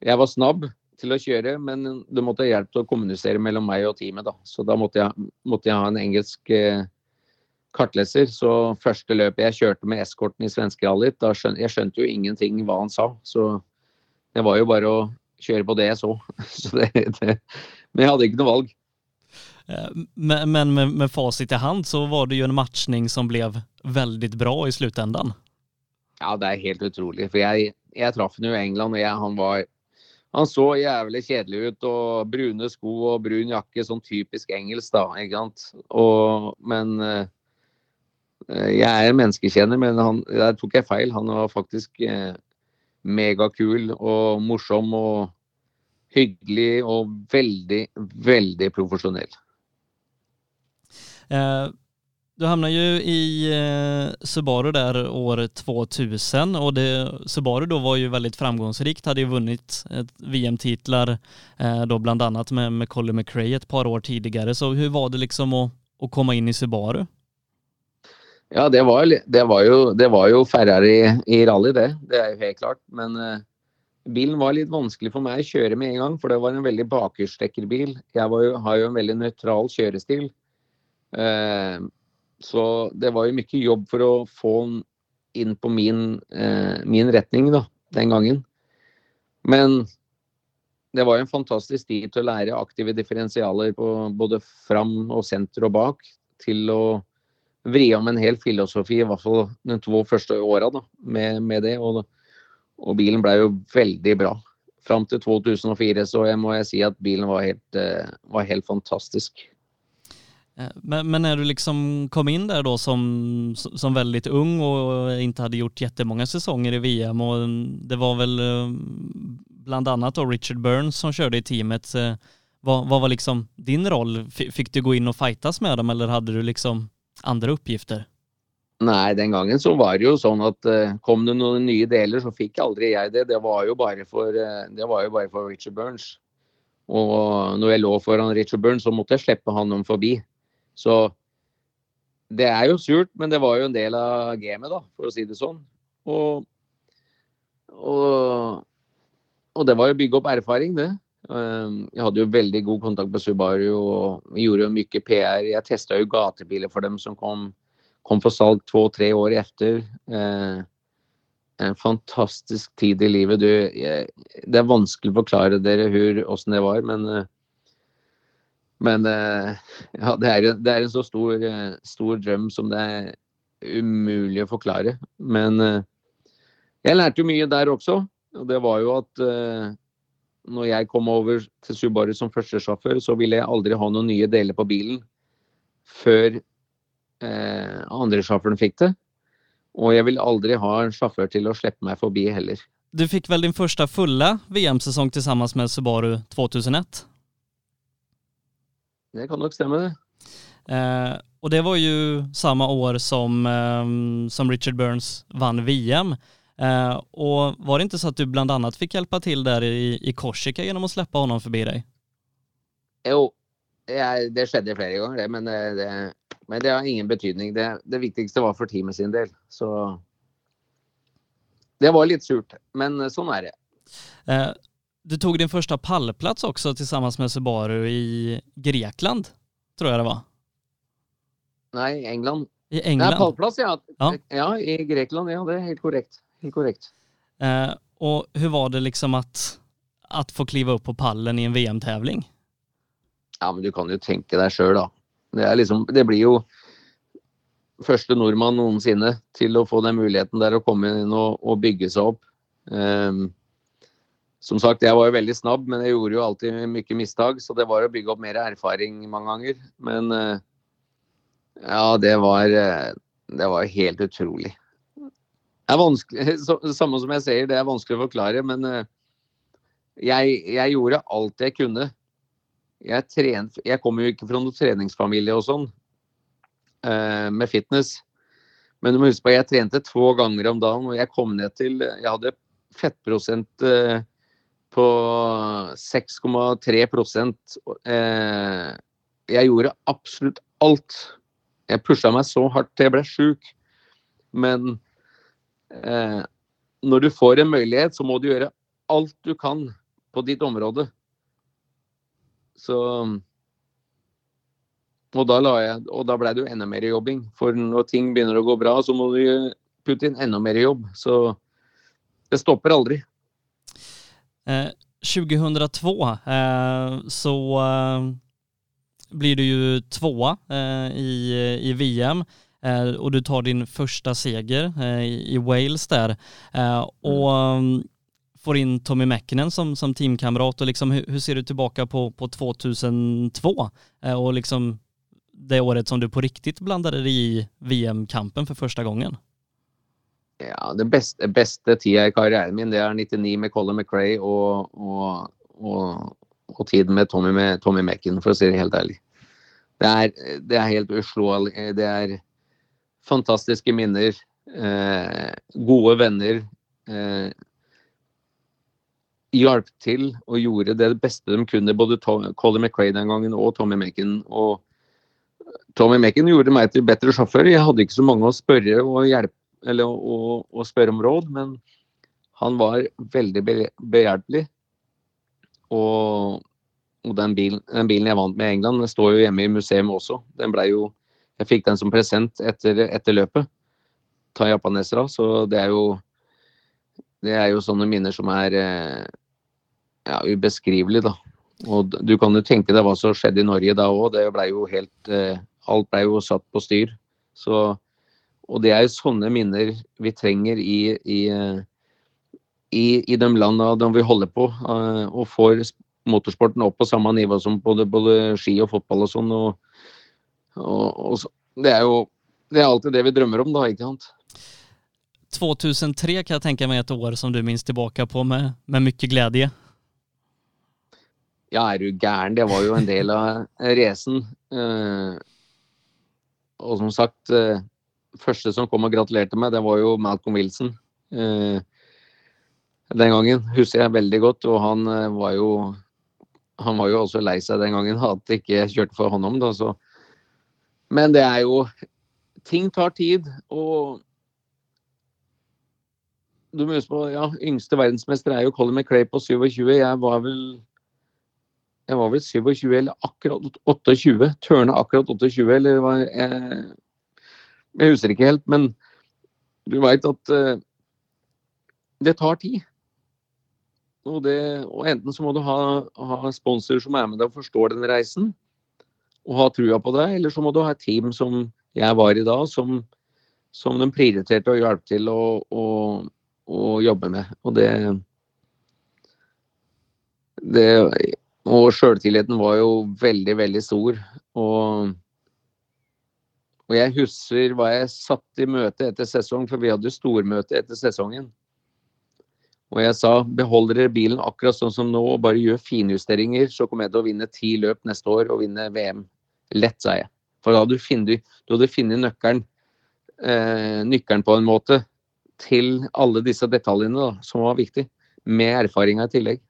Jeg var snabb til å kjøre, men det måtte hjelp til å kommunisere mellom meg og teamet. da. Så da måtte jeg, måtte jeg ha en engelsk eh, kartleser. Så første løpet jeg kjørte med eskorten i svenske rallyt, da skjønte jeg skjønte jo ingenting hva han sa. Så det var jo bare å kjøre på det jeg så. så det, det, men jeg hadde ikke noe valg. Eh, men, men med, med fasit i hand så var det jo en matchning som ble veldig bra i sluttenden. Ja, det er helt utrolig. For jeg, jeg traff ham jo i England, og jeg, han var han så jævlig kjedelig ut, og brune sko og brun jakke, sånn typisk engelsk, da. ikke sant? Og, men uh, jeg er en menneskekjenner, men han, der tok jeg feil. Han var faktisk uh, megakul og morsom og hyggelig og veldig, veldig profesjonell. Eh, du havna jo i eh, Subaru där år 2000 og det, Subaru då var jo veldig framgångsrikt, hadde jo vunnet VM-titler då da bland annat med, med Colin McRae et par år tidligere. Så hvordan var det liksom å, att komme inn i Subaru? Ja, det var, det var, jo, det var jo, Ferrari i rally, det. Det er jo helt klart. Men uh, bilen var litt vanskelig for meg å kjøre med en gang, for det var en veldig bakhjulstrekkerbil. Jeg jo, har jo en veldig nøytral kjørestil. Uh, så det var jo mye jobb for å få han inn på min, eh, min retning da, den gangen. Men det var jo en fantastisk tid til å lære aktive differensialer på både fram og senter og bak. Til å vri om en hel filosofi, i hvert fall de to første åra med, med, det. Og, og bilen ble jo veldig bra. Fram til 2004 så jeg må jeg si at bilen var helt, uh, var helt fantastisk. Eh, men, men, när du liksom kom inn der da som, som väldigt ung og ikke hadde gjort jättemånga säsonger i VM og det var vel eh, bland annat då Richard Burns som kjørte i teamet. Vad, vad var liksom din roll? Fick du gå in och fightas med dem eller hade du liksom andra uppgifter? Nei, den gangen så var det jo sånn at uh, kom det noen nye deler, så fikk aldri jeg det. Det var jo bare for, uh, jo bare for Richard Burns. Og når jeg lå foran Richard Burns, så måtte jeg slippe han om forbi. Så det er jo surt, men det var jo en del av gamet, da, for å si det sånn. Og, og, og det var jo å bygge opp erfaring, det. Um, jeg hadde jo veldig god kontakt med Subaru og gjorde jo mye PR. Jeg testa jo gatebiler for dem som kom Kom for salg två-tre år etter. Eh, en fantastisk tid i livet. Du, jeg, det er vanskelig å forklare dere hvordan det var, men eh, men eh, ja, det er, det er, en så stor, eh, stor, drøm som det er umulig å forklare. Men jeg lærte jo mye der også. Og det var jo at når jeg kom over til Subaru som førstesjåfør, så ville jeg aldri ha noen nye deler på bilen før eh, andre sjåføren fikk det. Og jeg vil aldri ha en sjåfør til å slippe meg forbi heller. Du fikk vel din første fulle VM-sesong sammen med Subaru 2001? Det kan nok stemme, det. Eh, og det var jo samme år som, eh, som Richard Burns vant VM. Eh, og var det ikke så at du blant annet fikk hjelpe til der i, i Korsika gjennom å slippe honom forbi deg? Jo, jeg, det skjedde flere ganger, det. Men det, det, men det har ingen betydning. Det, det, viktigste var for teamet sin del. Så det var litt surt, men sånn er det. Eh, du tog din første pallplats også sammen med Subaru i Grekland, tror jeg det var? Nei, England. I England? Nej, pallplats ja. ja. ja. i Grekland. Ja, det er helt korrekt. Helt korrekt. Eh, og hur var det liksom at, att få klive opp på pallen i en VM-tävling? Ja, men du kan jo tenke deg själv da. Det, liksom, det blir jo første nordmann noensinne til å få den muligheten der å komme inn og, og bygge seg opp. Um, som sagt, jeg var jo veldig snabb, men jeg gjorde jo alltid mye mistak. Så det var å bygge opp mer erfaring mange ganger. Men uh, ja, det var, uh, det var helt utrolig. Det er vanskelig, Samme som jeg sier, det er vanskelig å forklare, men uh, jeg, jeg, gjorde alt jeg kunne jeg, tren, jeg kom jo ikke fra noen treningsfamilie og sånn, eh, med fitness. Men du må huske på, jeg trente to ganger om dagen, og jeg kom ned til Jeg hadde fettprosent eh, på 6,3 eh, Jeg gjorde absolutt alt. Jeg pusha meg så hardt til jeg ble sjuk. Men eh, når du får en mulighet, så må du gjøre alt du kan på ditt område. Så og da, jeg, og da ble det jo enda mer jobbing. For når ting begynner å gå bra, så må du putte inn enda mer jobb. Så det stopper aldri. Eh, 2002 eh, så eh, blir du jo tvåa eh, i, i, VM. Eh, og du tar din første seger eh, i Wales der. og mm får in Tommy Mäkinen som, som teamkamrat och liksom, hur, ser du tillbaka på, på 2002 eh, och liksom det året som du på riktigt blandade dig i VM-kampen för första gången? Ja, Den beste, beste tida i karrieren min det er 99 med Colin McRae og, og, og, og tiden med Tommy, med Tommy Mekken, for å si det helt ærlig. Det er, det er helt uslåelig. Det er fantastiske minner. Eh, gode venner. Eh, hjalp til og gjorde det beste de kunne, både Tom, Colin McRae den gangen og Tommy Mekken. Tommy Mekken gjorde meg til bedre sjåfør. Jeg hadde ikke så mange å spørre og hjelpe, eller å, å spørre om råd, men han var veldig behjelpelig. Og, og den, bilen, den, bilen, jeg vant med i England, den står jo hjemme i museet også. Den ble jo Jeg fikk den som present etter, etter løpet. Ta japanesere. Så det er jo det er jo sånne minner som er eh, ja, ubeskrivelig, da. Og du kan jo tenke deg hva som skjedde i Norge da òg. Det ble jo helt eh, Alt ble jo satt på styr. Så Og det er jo sånne minner vi trenger i, i, eh, i, i de landene der vi holder på, uh, og får motorsporten opp på samme nivå som både, både ski og fotball og sånn. Og, og, og det er jo det er alltid det vi drømmer om, da, ikke sant. 2003 kan jeg tenke meg et år som du minns tilbake på med, med mye glede. Ja, er du gæren? Det var jo en del av racen. Eh, og som sagt, eh, første som kom og gratulerte meg, det var jo Malcolm Wilson. Eh, den gangen husker jeg veldig godt, og han eh, var jo han var jo også lei seg den gangen at det ikke kjørte for hånd om. det. så. Men det er jo Ting tar tid, og du må huske på, ja, Yngste verdensmester er jo Colin McRae på 27. Jeg var vel jeg var vel 27 eller akkurat 28. Tørna akkurat 28, eller var jeg, jeg husker ikke helt, men du veit at uh, det tar tid. Og, det, og, enten så må du ha, ha sponsorer som er med deg og forstår den reisen, og ha trua på deg, eller så må du ha et team som jeg var i da, som, som de prioriterte å hjelpe til å, å, å jobbe med. Og det, det Og sjøltilliten var jo veldig, veldig stor. Og, og jeg husker hva jeg satt i møte etter sesong, for vi hadde stormøte etter sesongen. Og jeg sa behold dere bilen akkurat sånn som nå og bare gjør finjusteringer, så kommer jeg til å vinne ti løp neste år og vinne VM. Lett, sa jeg. For da hadde du funnet, funnet nøkkelen, eh, nøkkelen på en måte til alle disse detaljene da, som var viktig, med erfaringa i tillegg.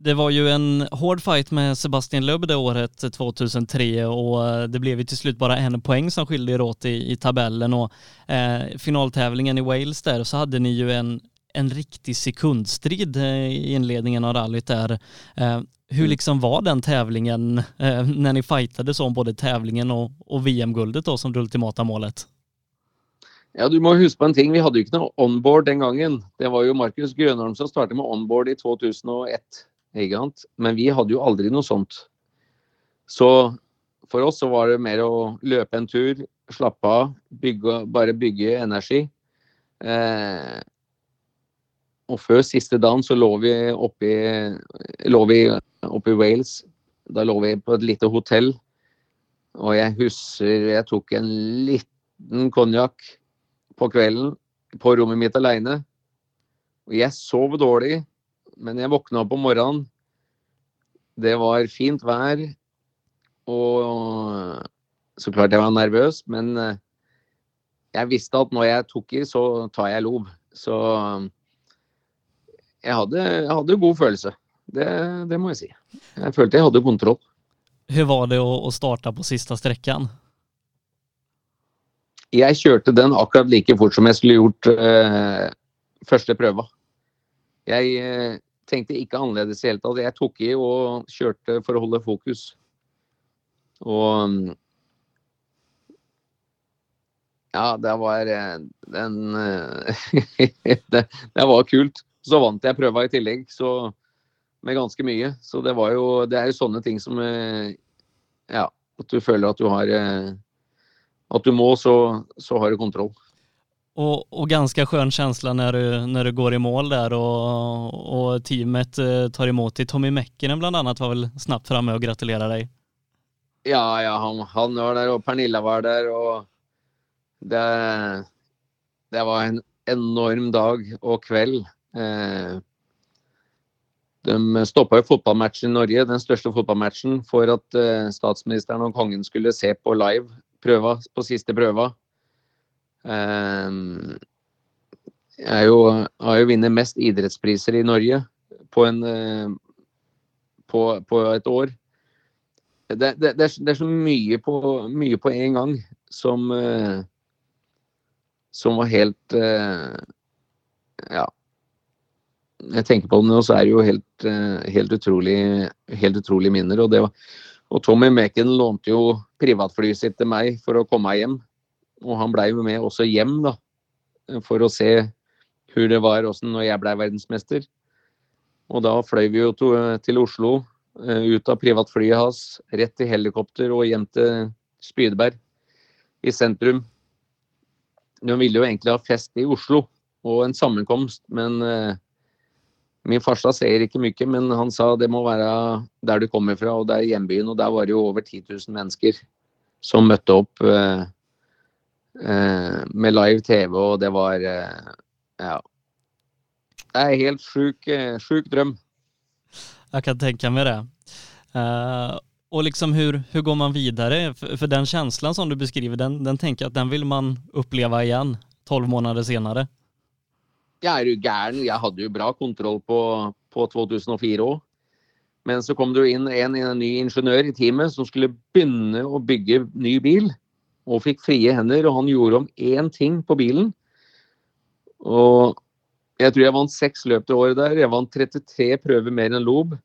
Det var ju en hård fight med Sebastian Loeb det året 2003 och eh, det blev ju till slut bara en poäng som skilde er åt i, i tabellen och eh, finaltävlingen i Wales där så hade ni ju en, en riktig sekundstrid eh, i inledningen av rallyt där. Eh, hur mm. liksom var den tävlingen eh, när ni fightades om både tävlingen och, och VM-guldet då som det ultimata målet? Ja, du må huske på en ting. Vi hadde jo ikke noe onboard den gangen. Det var jo Markus Grønholm som startet med onboard i 2001. Men vi hadde jo aldri noe sånt. Så for oss så var det mer å løpe en tur, slappe av, bygge, bare bygge energi. Eh, og før siste dagen så lå vi oppe i Wales. Da lå vi på et lite hotell. Og jeg husker jeg tok en liten konjakk på kvelden på rommet mitt aleine. Og jeg sov dårlig. Men jeg våkna opp om morgenen. Det var fint vær. Og så klart jeg var nervøs, men eh, jeg visste at når jeg tok i, så tar jeg lov. Så jeg hadde, jeg hadde god følelse. Det, det, må jeg si. Jeg følte jeg hadde kontroll. Hvordan var det å, starte på siste strekken? Jeg kjørte den akkurat like fort som jeg skulle gjort eh, første prøva. Jeg, uh, tenkte ikke annerledes i hele tatt. Jeg tok i og kjørte for å holde fokus. Og ja, det var den det, det, var kult. Så vant jeg prøva i tillegg, så med ganske mye. Så det var jo Det er jo sånne ting som Ja, at du føler at du har At du må, så, så har du kontroll. Och, och, ganska skön känsla när du, när du går i mål där och, och teamet eh, tar emot dig. Tommy Mäckinen bland annat var väl snabbt framme och gratulerade dig? Ja, ja han, han var der og Pernilla var der. og det, det var en enorm dag og kveld. Eh, de stoppa jo fotballmatchen i Norge, den største fotballmatchen, for at eh, statsministeren og kongen skulle se på live prøva, på siste prøva. Jeg jo, har jo vunnet mest idrettspriser i Norge på, en, eh, på, på et år. Det, det, det, er, det, så mye på, mye på en gang som eh, som var helt eh, Ja. Jeg tenker på det nå, så er det jo helt, helt, utrolig, helt utrolig minner. Og, var, og Tommy Meken lånte jo privatflyet sitt til meg for å komme meg hjem. Og han blei jo med også hjem, da, for å se hvor det var også når jeg blei verdensmester. Og da fløy vi jo til Oslo, eh, ut av privatflyet hans, rett til helikopter og hjem til Spydeberg i sentrum. De ville jo egentlig ha fest i Oslo og en sammenkomst, men uh, min farstad ser ikke mye, men han sa det må være der du kommer fra, og det er hjembyen. Og der var det jo over 10 000 mennesker som møtte opp. Eh, med live TV, og det var eh, Ja. Det er en helt sjuk, eh, sjuk drøm. Jeg kan tenke meg det. Uh, og liksom hur, hur går man videre? For, for den känslan som du beskriver, den, den tenker jeg at den vil man oppleve igjen tolv måneder senere. Jeg er jo gæren. Jeg hadde jo bra kontroll på, på 2004 òg. Men så kom det jo inn en, en ny ingeniør i teamet som skulle begynne å bygge ny bil. Og fikk frie hender, og han gjorde om én ting på bilen. Og jeg tror jeg vant seks løp det året der. Jeg vant 33 prøver mer enn Lob.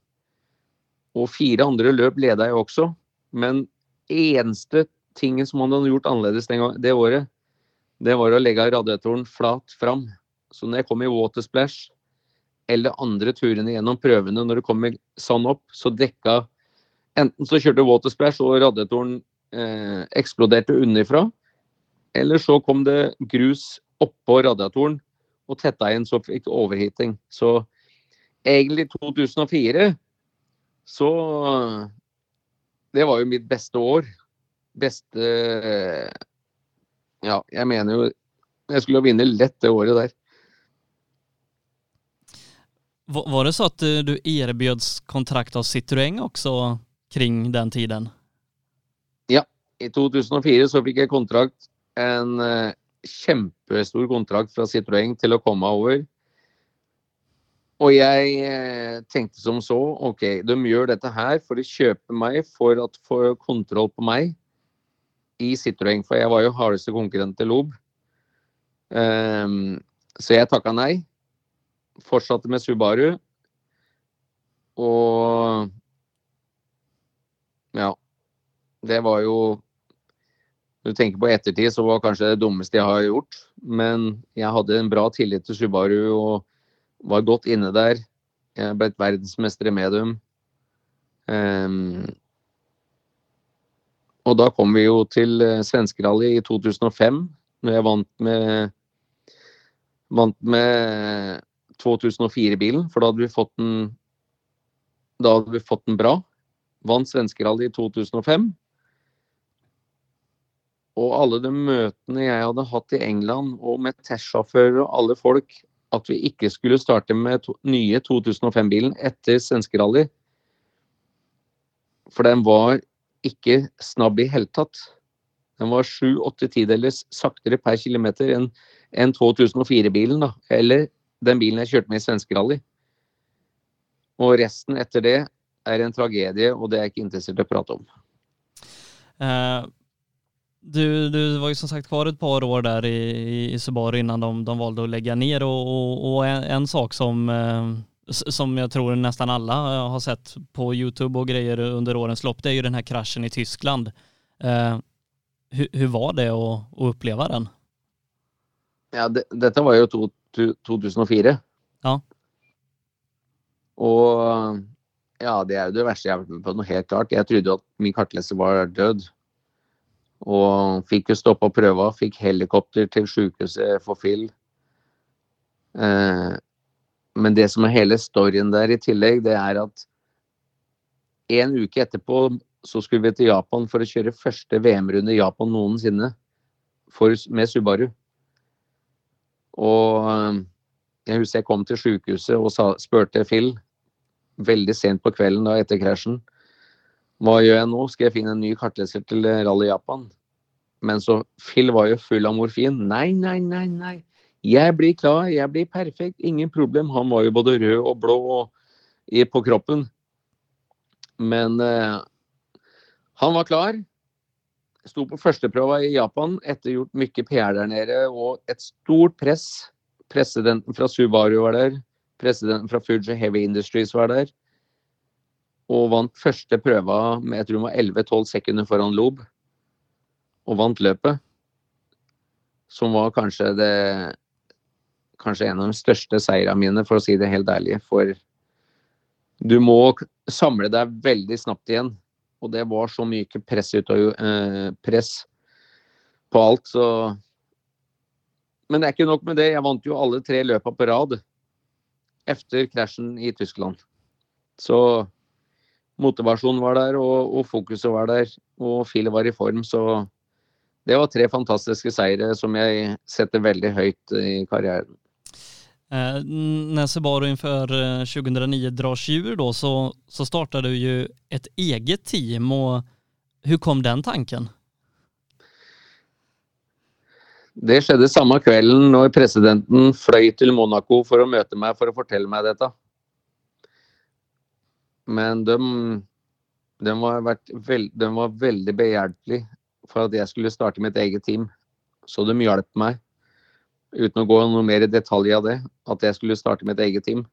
Og fire andre løp leda jeg også. Men eneste tingen som han hadde gjort annerledes den gang, det året, det var å legge radiatoren flat fram. Så når jeg kom i watersplash eller andre turene gjennom prøvene, når det kommer sand opp, så dekka Enten så kjørte watersplash og radiatoren eh, eksploderte underfra, eller så kom det grus oppå radiatoren og tetta inn, så fikk overheating. Så egentlig 2004 så Det var jo mitt beste år. Beste Ja, jeg mener jo Jeg skulle vinne lett det året der. Var det så at du erbjöds kontrakt av Citroën også kring den tiden? Ja, i 2004 så fikk jeg kontrakt, en uh, kjempestor kontrakt fra Citroën til å komme over. Og jeg uh, tenkte som så, OK, de gjør dette her for å kjøpe meg for å få kontroll på meg i Citroën, for jeg var jo hardeste konkurrent til Lob. Um, så jeg takka nei fortsatte med Subaru. Og ja. Det var jo Når du tenker på ettertid, så var det kanskje det dummeste jeg har gjort. Men jeg hadde en bra tillit til Subaru og var godt inne der. Jeg ble et verdensmester i medium. Um, og da kom vi jo til eh, svenskerally i 2005, når jeg vant med vant med 2004-bilen, for da hadde vi fått den da hadde vi fått den bra. Vant svenskerally i 2005. Og alle de møtene jeg hadde hatt i England og med testsjåfører og alle folk, at vi ikke skulle starte med to, nye 2005-bilen etter svenskerally. For den var ikke snabb i hele tatt. Den var sju-åtte tideler saktere per kilometer enn en 2004-bilen, da. Eller den bilen jeg kjørte med i svenskerally. Og resten etter det er en tragedie, og det er jeg ikke interessert i å prate om. Uh, du, du, var ju som sagt kvar ett par år där i, i Subaru innan de, de valde att lägga ner och, och, och en, en, sak som, eh, som jag tror nästan alla har sett på Youtube och grejer under årens lopp, det är ju den här kraschen i Tyskland. Eh, hur, hur, var det att, att uppleva den? Ja, det, dette var to, 2004. Ja. Och ja, det jo det verste jeg har vært med på helt klart. Jeg trodde at min kartleser var død. Og fikk jo stoppa prøva. Fikk helikopter til sykehuset for Phil. Eh, men det som er hele storyen der i tillegg, det er at en uke etterpå så skulle vi til Japan for å kjøre første VM-runde i Japan noensinne for, med Subaru. Og um, jeg husker jeg kom til sykehuset og sa, spurte Phil veldig sent på kvelden da etter krasjen hva gjør jeg nå, skal jeg finne en ny kartleser til Rally Japan? Men så Phil var jo full av morfin. Nei, nei, nei, nei. Jeg blir klar, jeg blir perfekt, ingen problem. Han var jo både rød og blå på kroppen. Men eh, han var klar sto på førsteprøva i Japan etter gjort mye PR der nede og et stort press. Presidenten fra Subaru var der. Presidenten fra Fuji Heavy Industries var der. Og vant første prøva med jeg tror det var 11-12 sekunder foran Lob. Og vant løpet. Som var kanskje det Kanskje en av de største seirene mine, for å si det helt ærlig. For du må samle deg veldig snapt igjen og det var så mye press, ut eh, press på alt, så Men det er ikke nok med det. Jeg vant jo alle tre løpa på rad etter krasjen i Tyskland. Så motivasjonen var der, og, og fokuset var der, og Phil var i form. Så det var tre fantastiske seire som jeg setter veldig høyt i karrieren. Eh, när Subaru inför 2009 eh, drar djur då så, så startade du ju ett eget team och hur kom den tanken? Det skjedde samme kvelden når presidenten fløy til Monaco for å møte meg for å fortelle meg dette. Men de, de, var, veld, de var veldig behjelpelige for at jeg skulle starte mitt eget team. Så de hjalp meg, uten å gå noe mer i detalj av det, at jeg skulle starte mitt eget team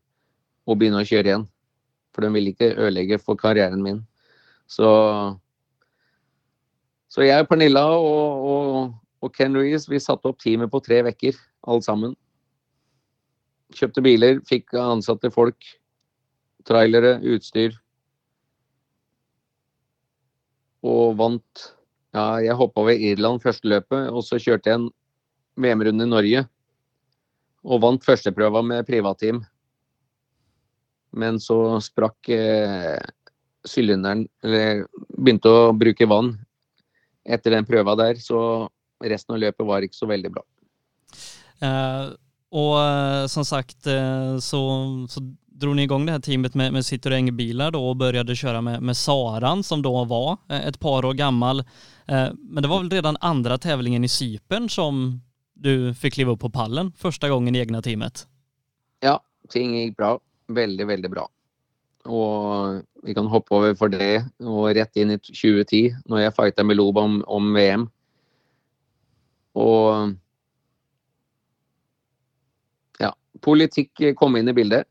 og begynne å kjøre igjen. For de ville ikke ødelegge for karrieren min. Så, så jeg, Pernilla og, og og Ken Reece, vi satte opp teamet på tre uker, alle sammen. Kjøpte biler, fikk ansatte folk, trailere, utstyr. Og vant Ja, jeg hoppa ved Irland første løpet, og så kjørte jeg en VM-runde i Norge. Og vant førsteprøva med privatteam. Men så sprakk eh, sylinderen Eller begynte å bruke vann etter den prøva der, så resten av løpet var ikke så veldig bra. Eh, og uh, som sagt uh, så, så drog ni igång det här teamet med, med Citroën-bilar då och började köra med, med Saran som då var ett par år gammal. Men det var väl redan andra tävlingen i Cypern som du fick kliva upp på pallen första gången i egna teamet? Ja, ting gick bra. Väldigt, väldigt bra. Og vi kan hoppe over for det og rett inn i 2010, når jeg fighta med Loba om, om VM. Og ja, politikk kom inn i bildet.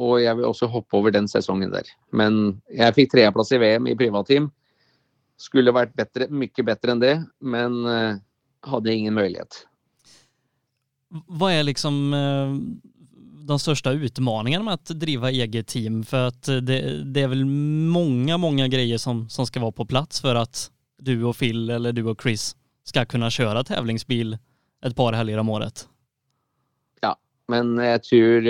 Og jeg vil også hoppe over den sesongen der. Men jeg fikk tredjeplass i VM i privatteam. Skulle vært bedre, mye bedre enn det, men uh, hadde ingen mulighet. Hva er liksom uh, de største utfordringen med å drive eget team? For det, det er vel mange, mange greier som, som skal være på plass for at du og Phil eller du og Chris skal kunne kjøre tävlingsbil et par helger om året? Ja, men jeg tror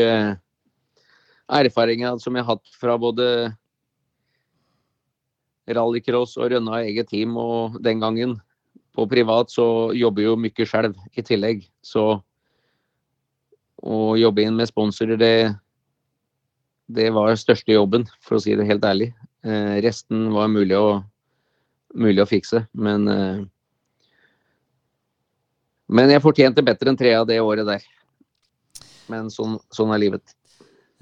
erfaringa som jeg har hatt fra både rallycross og rønna eget team, og den gangen på privat så jobber jo mye selv i tillegg. Så å jobbe inn med sponsorer, det, det var største jobben, for å si det helt ærlig. Eh, resten var mulig å mulig å fikse. Men, eh, men jeg fortjente bedre enn tre av det året der. Men sånn, sånn er livet.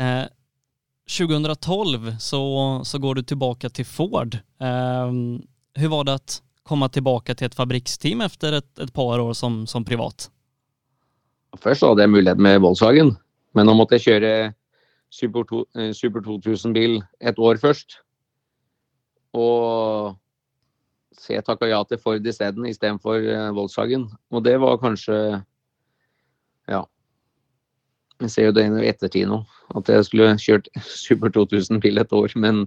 Eh, 2012 så, så går du tilbake til Ford. Eh, hur var det å komme tilbake til et fabriksteam etter et, ett par år som, som, privat? Først hadde jeg mulighet med Volkswagen, men nå måtte jeg kjøre Super, eh, Super 2000-bil et år først. Og så jeg takka ja til Ford isteden, istedenfor uh, Volkswagen. Og det var kanskje Ja. Jeg ser jo det i ettertid nå, at jeg skulle kjørt Super 2000-bil et år. Men,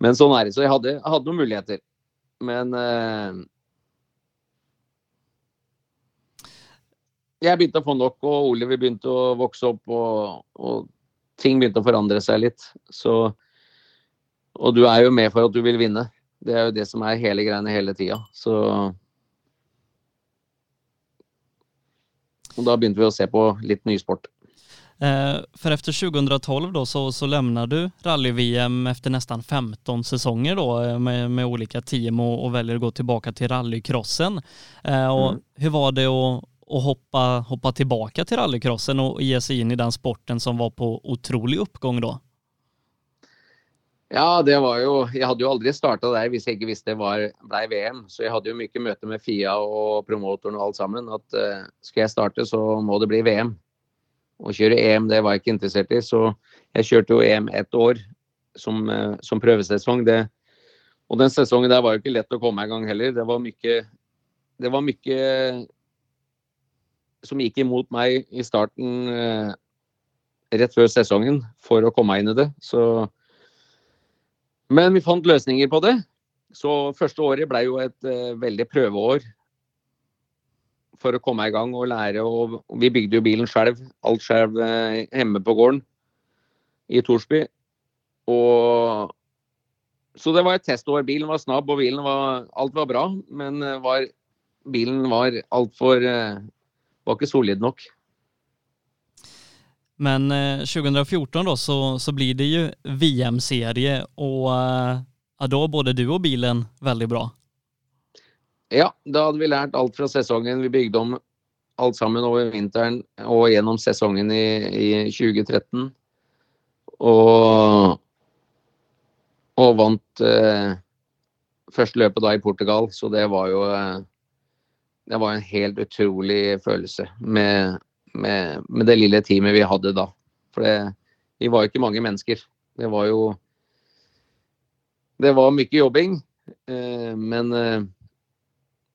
men, sånn er det. Så jeg hadde, jeg hadde noen muligheter. Men eh, Jeg begynte å få nok, og Oliver begynte å vokse opp, og, og ting begynte å forandre seg litt. Så Og du er jo med for at du vil vinne. Det er jo det som er hele greiene hele tida. Så Og da begynte vi å se på litt ny sport. Eh, för efter 2012 då så, så lämnar du rally-VM efter nästan 15 säsonger då eh, med, med olika team och, och, väljer att gå tillbaka till rallycrossen. Eh, och mm. Hur var det att, att hoppa, hoppa tillbaka till rallycrossen och ge sig in i den sporten som var på otrolig uppgång då? Ja, det var jo Jeg hadde jo aldri starta der hvis jeg ikke visste det var, ble VM. Så jeg hadde jo mye møte med FIA og promotoren og alt sammen. At uh, skal jeg starte, så må det bli VM. Å kjøre EM, det var jeg ikke interessert i. Så jeg kjørte jo EM ett år som, uh, som prøvesesong. Det, og den sesongen der var jo ikke lett å komme i gang heller. Det var mye, det var mye som gikk imot meg i starten uh, rett før sesongen for å komme inn i det. Så men vi fant løsninger på det. Så første året ble jo et uh, veldig prøveår for å komme i gang og lære. Og, vi bygde jo bilen sjøl, alt sjøl uh, hjemme på gården i Torsby. Og så det var et testår. Bilen var snabb, og bilen var, alt var bra. Men uh, var, bilen var altfor uh, Var ikke solid nok. Men 2014 då så, så blir det ju VM-serie och ja, då både du och bilen väldigt bra. Ja, da hadde vi lært alt fra sesongen. Vi bygde om alt sammen over vinteren og gjennom sesongen i, i 2013. Og, og vant eh, første løpet da i Portugal, så det var jo eh, Det var en helt utrolig følelse med, med, med, det lille teamet vi hadde da. For det, vi var jo ikke mange mennesker. Det var jo Det var mye jobbing, eh, men eh,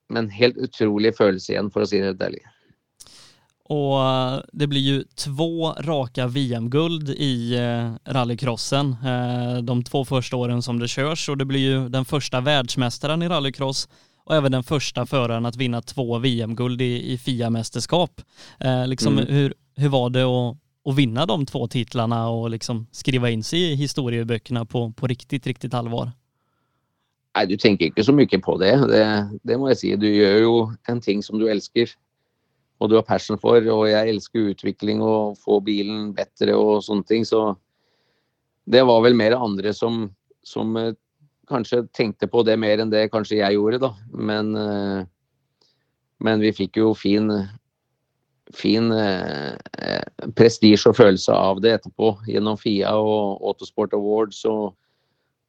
men helt utrolig følelse igjen, for å si det helt ærlig. Och eh, det blir ju två raka VM-guld i rallycrossen de två första åren som det körs och det blir ju den första världsmästaren i rallycross och även den första föraren att vinna två VM-guld i, i FIA-mästerskap. Liksom, mm. hur, hur var det att, att vinna de två titlarna och liksom skriva in sig i historieböckerna på, på riktigt, riktigt allvar? Nei, du tenker ikke så mye på det. det. det. må jeg si. Du gjør jo en ting som du elsker og du har passion for. Og jeg elsker utvikling og få bilen bedre og sånne ting. Så det var vel mer andre som, som uh, kanskje tenkte på det mer enn det kanskje jeg gjorde, da. Men, uh, men vi fikk jo fin, fin uh, prestisje og følelse av det etterpå gjennom FIA og Autosport Awards. og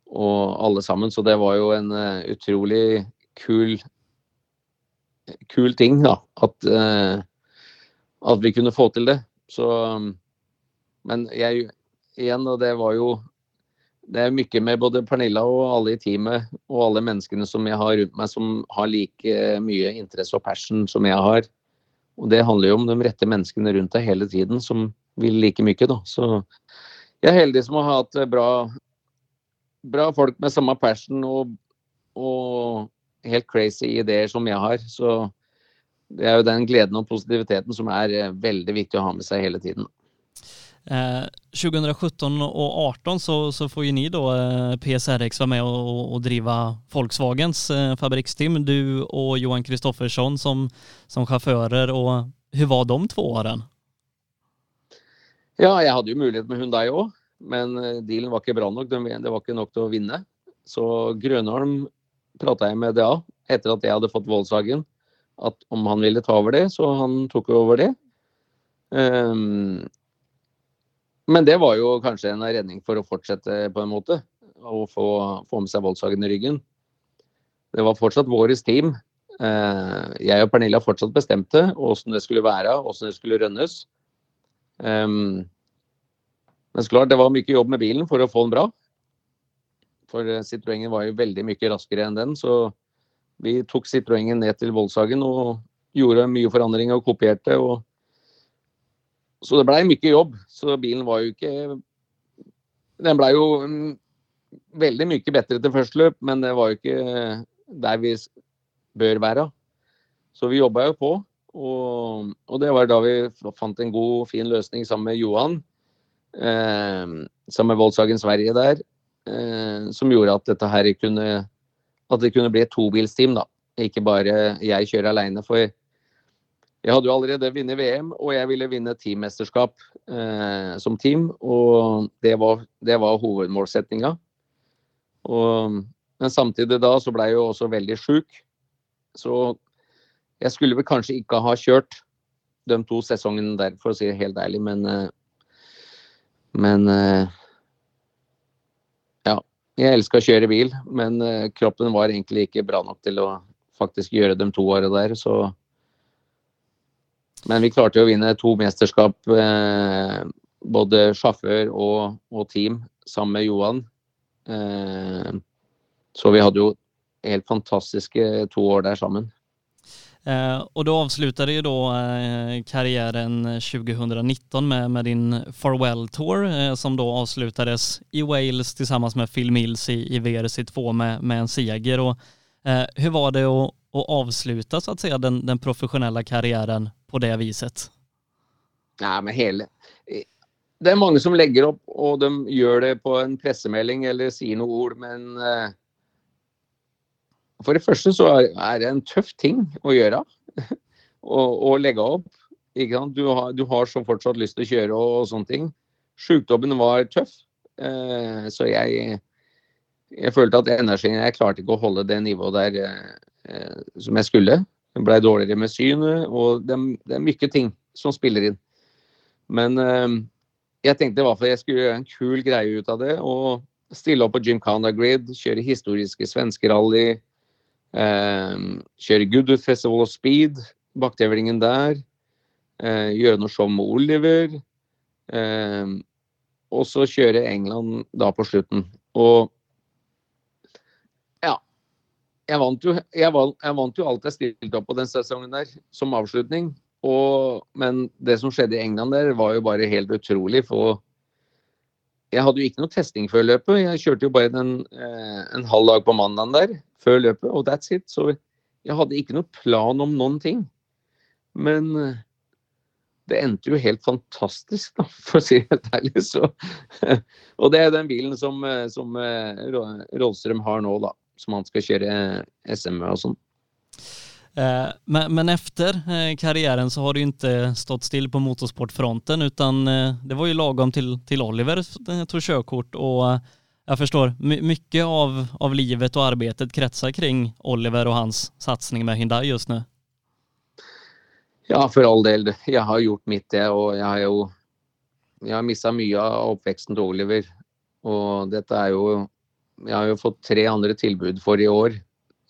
og alle sammen. Så det var jo en uh, utrolig kul, kul ting, da. At, at, vi kunne få til det. Så Men jeg igjen, og det var jo det er mye med både Pernilla og alle i teamet og alle menneskene som jeg har rundt meg, som har like mye interesse og passion som jeg har. Og det handler jo om de rette menneskene rundt deg hele tiden som vil like mye, da. Så jeg er heldig som har hatt bra bra folk med samme passion og, og, helt crazy ideer som jeg har. Så det er jo den gleden og positiviteten som er eh, veldig viktig å ha med seg hele tiden. Eh, 2017 och 18 så, så får ju ni då eh, PSRX vara med och, och driva Volkswagens eh, fabriksteam, du och Johan Kristoffersson som, som chaufförer och hur var de två åren? Ja, jeg hadde jo mulighet med Hyundai òg. Men eh, dealen var ikke bra nok. Det var ikke nok til å vinne. Så Grønholm prata jeg med DA etter at jeg hadde fått Volkswagen, at om han ville ta over det, så han tok over det. Um, men det var jo kanskje en redning for å fortsette, på en måte. Og få, få med seg Volkswagen i ryggen. Det var fortsatt vårt team. Uh, jeg og Pernilla fortsatt bestemte åssen det skulle være, åssen det skulle rønnes. Um, men så klart, det var mye jobb med bilen for å få den bra. For Citroën Citroengen var jo veldig mye raskere enn den, så vi tok Citroengen ned til voldshagen og gjorde mye forandringer og kopierte. Og... Så det blei mye jobb. Så bilen var jo ikke Den blei jo mm, veldig mye bedre til første løp, men det var jo ikke der vi bør være. Så vi jobba jo på. Og, og, det var da vi fant en god, fin løsning sammen med Johan eh, sammen med Volkswagen Sverige der, eh, som gjorde at dette her kunne at det kunne bli et tobilsteam, da. Ikke bare jeg kjører alene. For jeg hadde jo allerede vunnet VM, og jeg ville vinne teammesterskap eh, som team. Og det var, det var hovedmålsettinga. Men samtidig da så ble jeg jo også veldig sjuk. Så jeg skulle vel kanskje ikke ha kjørt de to sesongene der, for å si det helt ærlig. Men eh, men eh, ja. Jeg elska å kjøre bil, men eh, kroppen var egentlig ikke bra nok til å faktisk gjøre de to åra der, så Men vi klarte jo å vinne to mesterskap, eh, både sjåfør og, og, team, sammen med Johan. så vi hadde jo helt fantastiske to år der sammen. Eh, og du avslutade jo da eh, karriären 2019 med, med din Farewell Tour eh, som da avslutades i Wales sammen med Phil Mills i, i VRC2 med, med en seger. Och, hur var det å, å säga den, den professionella karriären på det viset? Nei, men hele Det er mange som legger opp, og de gjør det på en pressemelding eller sier noen ord, men For det første så er det en tøff ting å gjøre. Å legge opp Ikke sant? Du, har, du har så fortsatt lyst til å kjøre og, og sånne ting. Sjukdommen var tøff, eh, så jeg, jeg følte at energien Jeg klarte ikke å holde det nivået der eh, som jeg skulle. Jeg blei dårligere med synet, og det, det, er mye ting som spiller inn. Men eh, jeg tenkte i hvert fall jeg skulle gjøre en kul greie ut av det. og Stille opp på Jim Cana Grid, kjøre historiske svenskerally. Eh, kjøre Goodwood Festival of Speed, baktevlingen der. Eh, gjøre noe show med Oliver. Eh, og så kjøre England da på slutten. Og jeg vant, jo, jeg, vant, jeg vant jo alt jeg stilte opp på den sesongen der, som avslutning. Og, men det som skjedde i England der, var jo bare helt utrolig. For jeg hadde jo ikke noe testing før løpet. Jeg kjørte jo bare den, eh, en halv dag på mandagen der før løpet, og that's it. Så jeg hadde ikke noe plan om noen ting. Men eh, det endte jo helt fantastisk, da, for å si det helt ærlig. Så, og det er den bilen som, eh, som Rådstrøm har nå, da som han skal köra SM och sånt. Eh, men, men, efter karrieren karriären så har du inte stått still på motorsportfronten utan eh, det var ju lagom till, till Oliver tog körkort och jag förstår mycket av, av livet och arbetet kretsar kring Oliver och hans satsning med Hyundai just nu. Ja, for all del. Jeg har gjort mitt det Og jeg har jo jeg har mista mye av oppveksten til Oliver. Og dette er ju jeg har jo fått tre andre tilbud for i år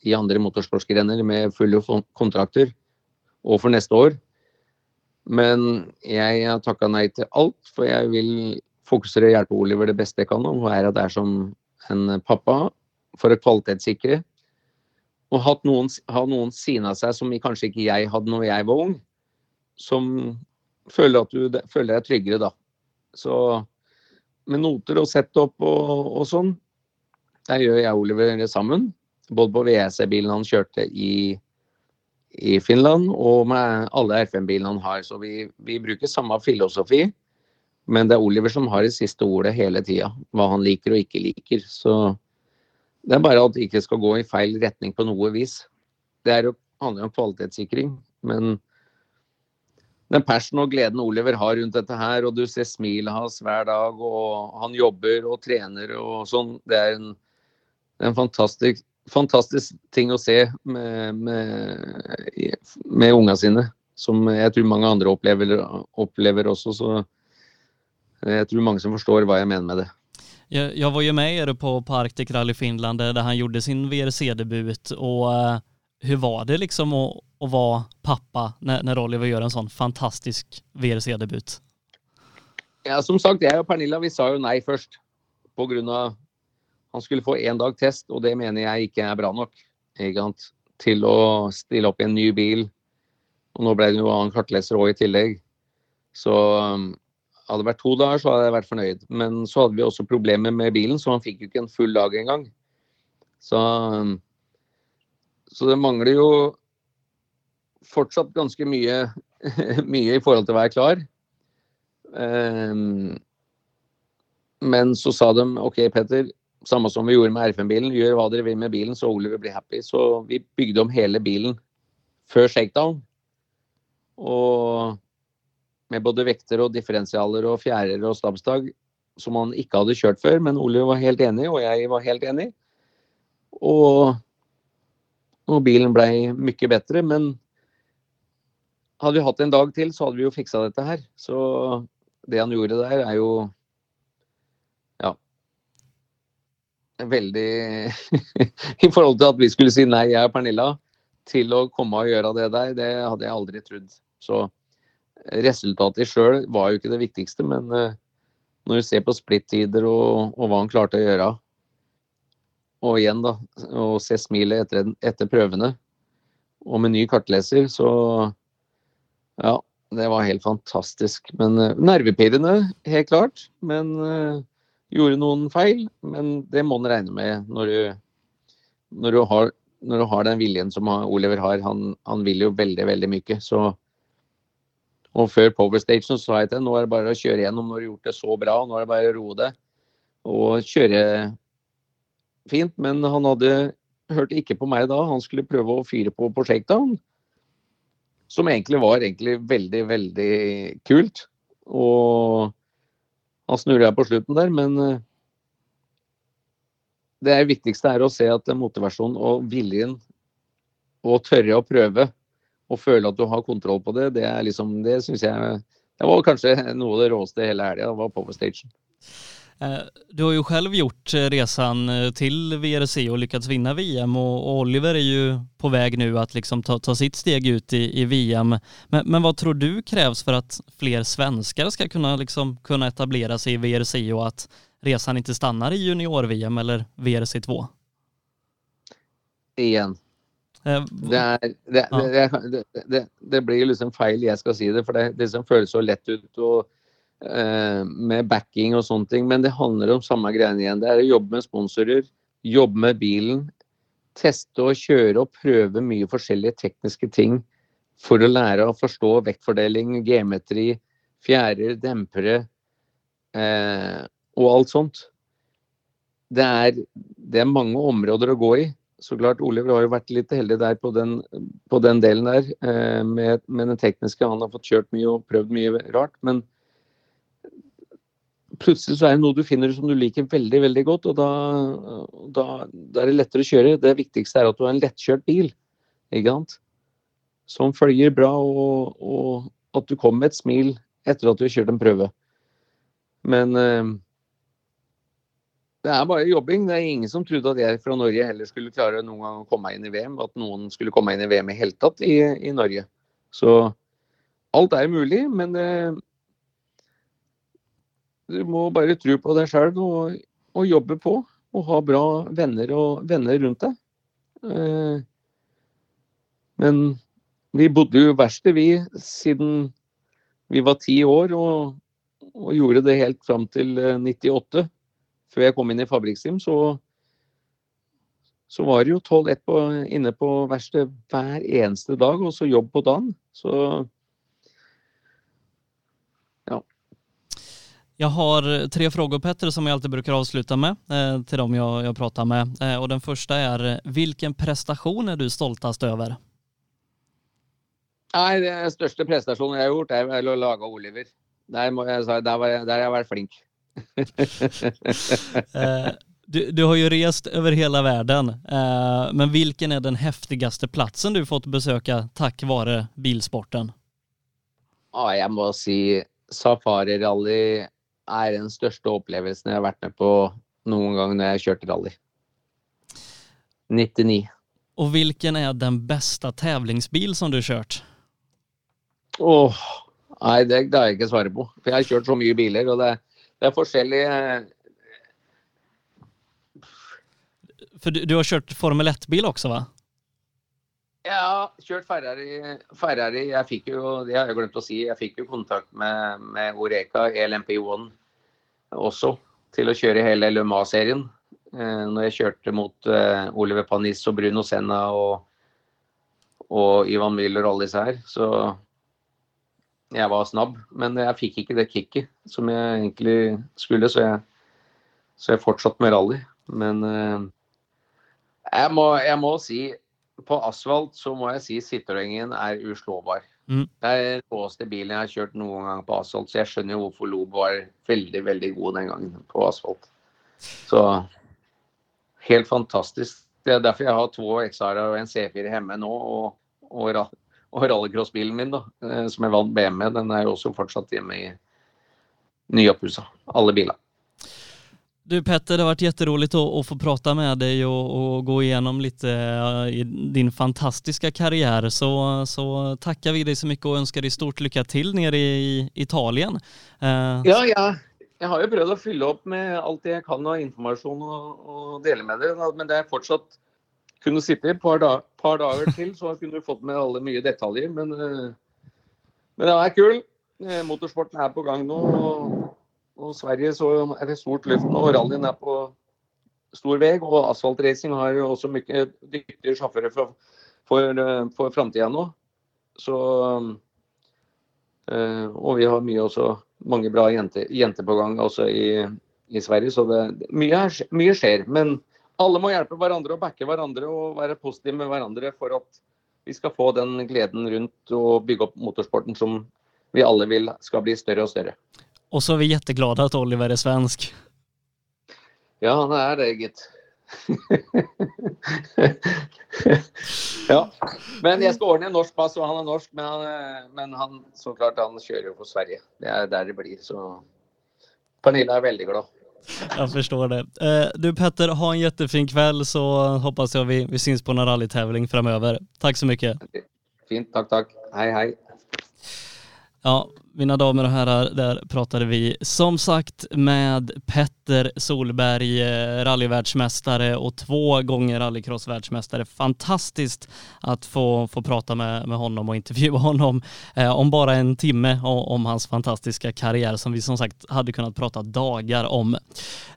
i andre motorsportsgrener med fulle kontrakter, og for neste år. Men jeg har takka nei til alt, for jeg vil fokusere og hjelpe Oliver det beste jeg kan, og være der som en pappa for å kvalitetssikre. Og ha noen, ha noen siden av seg som kanskje ikke jeg hadde når jeg var ung, som føler at du føler deg tryggere da. Så med noter og setup og, og sånn, der gjør jeg og Oliver sammen. Både på WEC-bilen han kjørte i, i, Finland, og med alle RFM-bilene han har. Så vi, vi, bruker samme filosofi. Men det er Oliver som har det siste ordet hele tida. Hva han liker og ikke liker. Så det er bare at det ikke skal gå i feil retning på noe vis. Det jo, handler om kvalitetssikring. Men den passion og gleden Oliver har rundt dette her, og du ser smilet hans hver dag, og han jobber og trener og sånn, det er en det er en fantastisk, fantastisk ting å se med, med, med unga sine. Som jeg tror mange andre opplever, opplever også. Så jeg tror mange som forstår hva jeg mener med det. Jeg, jeg var ju med er på, på Arctic Rally Finland der han gjorde sin VRC-debut och uh, hur var det liksom å, å være pappa når, når Oliver gjør en sånn fantastisk VRC-debut? Ja, som sagt, jeg og Pernilla vi sa jo nei først av han skulle få én dag test, og det mener jeg ikke er bra nok til å stille opp i en ny bil. Og nå ble det jo annen kartleser òg i tillegg. Så um, hadde det vært to dager, så hadde jeg vært fornøyd. Men så hadde vi også problemer med bilen, så han fikk jo ikke en full dag engang. Så, um, så det mangler jo fortsatt ganske mye, mye i forhold til å være klar. Um, men så sa de OK, Petter, samme som vi gjorde med RFM-bilen. Gjør hva dere vil med bilen, så Oliver blir happy. Så vi bygde om hele bilen før shakedown. Og med både vekter og differensialer og fjærer og stabsdag som han ikke hadde kjørt før. Men Oliver var helt enig, og jeg var helt enig. Og, og bilen ble mye bedre. Men hadde vi hatt en dag til, så hadde vi jo fiksa dette her. Så det han gjorde der, er jo veldig I forhold til at vi skulle si nei, jeg og Pernilla, til å komme og gjøre det der, det hadde jeg aldri trodd. Så resultatet sjøl var jo ikke det viktigste, men uh, når du ser på splittider og, og, hva han klarte å gjøre, og igjen da, å se smilet etter, etter prøvene, og med ny kartleser, så ja, det var helt fantastisk. Men uh, nervepirrende, helt klart. Men gjorde noen feil, men det må en regne med når du, når du, har, når du har, den viljen som Oliver har. Han, han, vil jo veldig, veldig mye. Så, og før Power Station sa jeg til nå er det bare å kjøre gjennom. når du har gjort det så bra, nå er det bare å roe det. Og kjøre fint. Men han hadde hørte ikke på meg da. Han skulle prøve å fyre på shakedown. som egentlig var egentlig veldig, veldig kult. Og han jeg på slutten der, men eh, det viktigste er å se at motivasjonen og viljen og tørre å prøve og føle at du har kontroll på det, det er liksom, det syns jeg det var kanskje noe av det råeste hele helga, var powerstagen. Eh, du har ju själv gjort eh, resan till VRC och lyckats vinna VM och Oliver är ju på väg nu att liksom ta, ta sitt steg ut i, i VM. Men, men, vad tror du krävs för att fler svenskar ska kunna, liksom, kunna etablera sig i VRC och att resan inte stannar i junior-VM eller VRC 2? Igen. Eh, det, er, det, ja. det, det, blir liksom feil jeg skal si det, for det, det som føles så lett ut og, med backing og sånne ting. Men det handler om samme greiene igjen. Det er å jobbe med sponsorer, jobbe med bilen. Teste og kjøre og prøve mye forskjellige tekniske ting for å lære å forstå vektfordeling, geometri, fjærer, dempere. eh, og alt sånt. Det er, det er, mange områder å gå i. Så klart, Oliver har jo vært litt heldig der på den, på den delen der eh, med, med, den tekniske. Han har fått kjørt mye og prøvd mye rart. Men plutselig så er det noe du finner som du liker veldig veldig godt, og da, da, da er det lettere å kjøre. Det viktigste er at du har en lettkjørt bil, ikke sant? som følger bra, og, og at du kommer med et smil etter at du har kjørt en prøve. Men eh, det er bare jobbing. Det er ingen som trodde at jeg fra Norge heller skulle klare noen gang å komme meg inn i VM. At noen skulle komme meg inn i VM i hele tatt i, i Norge. Så alt er mulig, men det, du må bare tro på deg sjøl og, og, jobbe på. Og ha bra venner og venner rundt deg. Eh, men vi bodde jo verste vi siden vi var ti år, og, og gjorde det helt fram til 98. Eh, før jeg kom inn i Fabrikksim, så, så var det jo 12-1 inne på verkstedet hver eneste dag, og så jobb på dagen. Så ja. Jag har tre frågor Petter som jag alltid brukar avsluta med eh, till dem jag, jag pratar med. Eh, och den första är, vilken prestation är du stoltast över? Nei, Den største prestasjonen jeg har gjort, er å lage Oliver. Der, må jeg, der, var jeg, der har jeg vært flink. Eh, du, du, har jo rest over hele verden, eh, men hvilken er den heftigste plassen du har fått besøke takk vare bilsporten? Ja, jeg må si Safari-rally er den største opplevelsen jeg har vært med på noen gang når jeg kjørte rally. 99. Og hvilken er den beste tävlingsbil som du har kjørt? Åh, nei, det klarer jeg ikke svare på. For jeg har kjørt så mye biler, og det, det er forskjellig For du, du har kjørt Formel 1-bil også, va? Ja, kjørt Ferrari. Ferrari jeg fikk jo, det har jeg glemt å si, jeg fikk jo kontakt med, med Oreka LMP1 også til å kjøre hele Le Mans-serien. Eh, når jeg kjørte mot eh, Oliver Panis og Bruno Senna og, og Ivan Müller og alle disse her. Så jeg var snabb, men jeg fikk ikke det kicket som jeg egentlig skulle, så jeg, så jeg fortsatte med rally. Men uh, jeg, må, jeg, må, si på asfalt så må jeg si Citroën er uslåbar. Mm. Det er den råeste bilen jeg har kjørt noen gang på asfalt, så jeg skjønner jo hvorfor Lob var veldig, veldig god den gangen på asfalt. Så helt fantastisk. Det er derfor jeg har to XR og en C4 hjemme nå, og, og og rallycrossbilen min, da, eh, som jeg vant BM med, den er jo også fortsatt hjemme i nyoppussa. Alle biler. Du Petter, det har varit jätteroligt att få prata med dig och, gå igenom lite i din fantastiska karriär. Så, så tackar vi dig så mycket och önskar dig stort lycka till nere i Italien. Uh, ja, ja. Jeg har jo prøvd å fylle opp med alt jeg kan av informasjon og, og dele med dere, men det er fortsatt kunne sitte i et par, dag, par, dager til, så kunne du fått med alle mye detaljer. Men, eh, men det er kul. Eh, motorsporten er på gang nå. Og, og Sverige så er det stort løft nå. Rallyen er på stor vei. Og asfaltracing har jo også mye dyktige sjåfører for, for, eh, for framtida nå. Så Og vi har mye også, mange bra jenter, jenter på gang også i, i Sverige. Så det, mye, mye skjer. men alle må hjelpe hverandre og backe hverandre og være positive med hverandre for at vi skal få den gleden rundt å bygge opp motorsporten som vi alle vil skal bli større og større. Och så är vi jätteglada att Oliver är svensk. Ja, han er det, gitt. ja. Men jeg skal ordne en norsk pass, og han er norsk. Men han, men han så klart, han kjører jo for Sverige. Det er der det blir. Så Pernilla er veldig glad. Jeg forstår det. Eh, Du Petter, ha en jättefin kväll så hoppas jeg vi, vi syns på en rallytävling fremover. Takk så mye. Fint. Takk, takk. Hei, hei. Ja, mina damer och herrar, där pratade vi som sagt med Petter Solberg, eh, rallyvärldsmästare och två gånger rallycrossvärldsmästare. Fantastiskt att få, få prata med, med honom och intervjua honom eh, om bara en timme och, om hans fantastiska karriär som vi som sagt hade kunnat prata dagar om.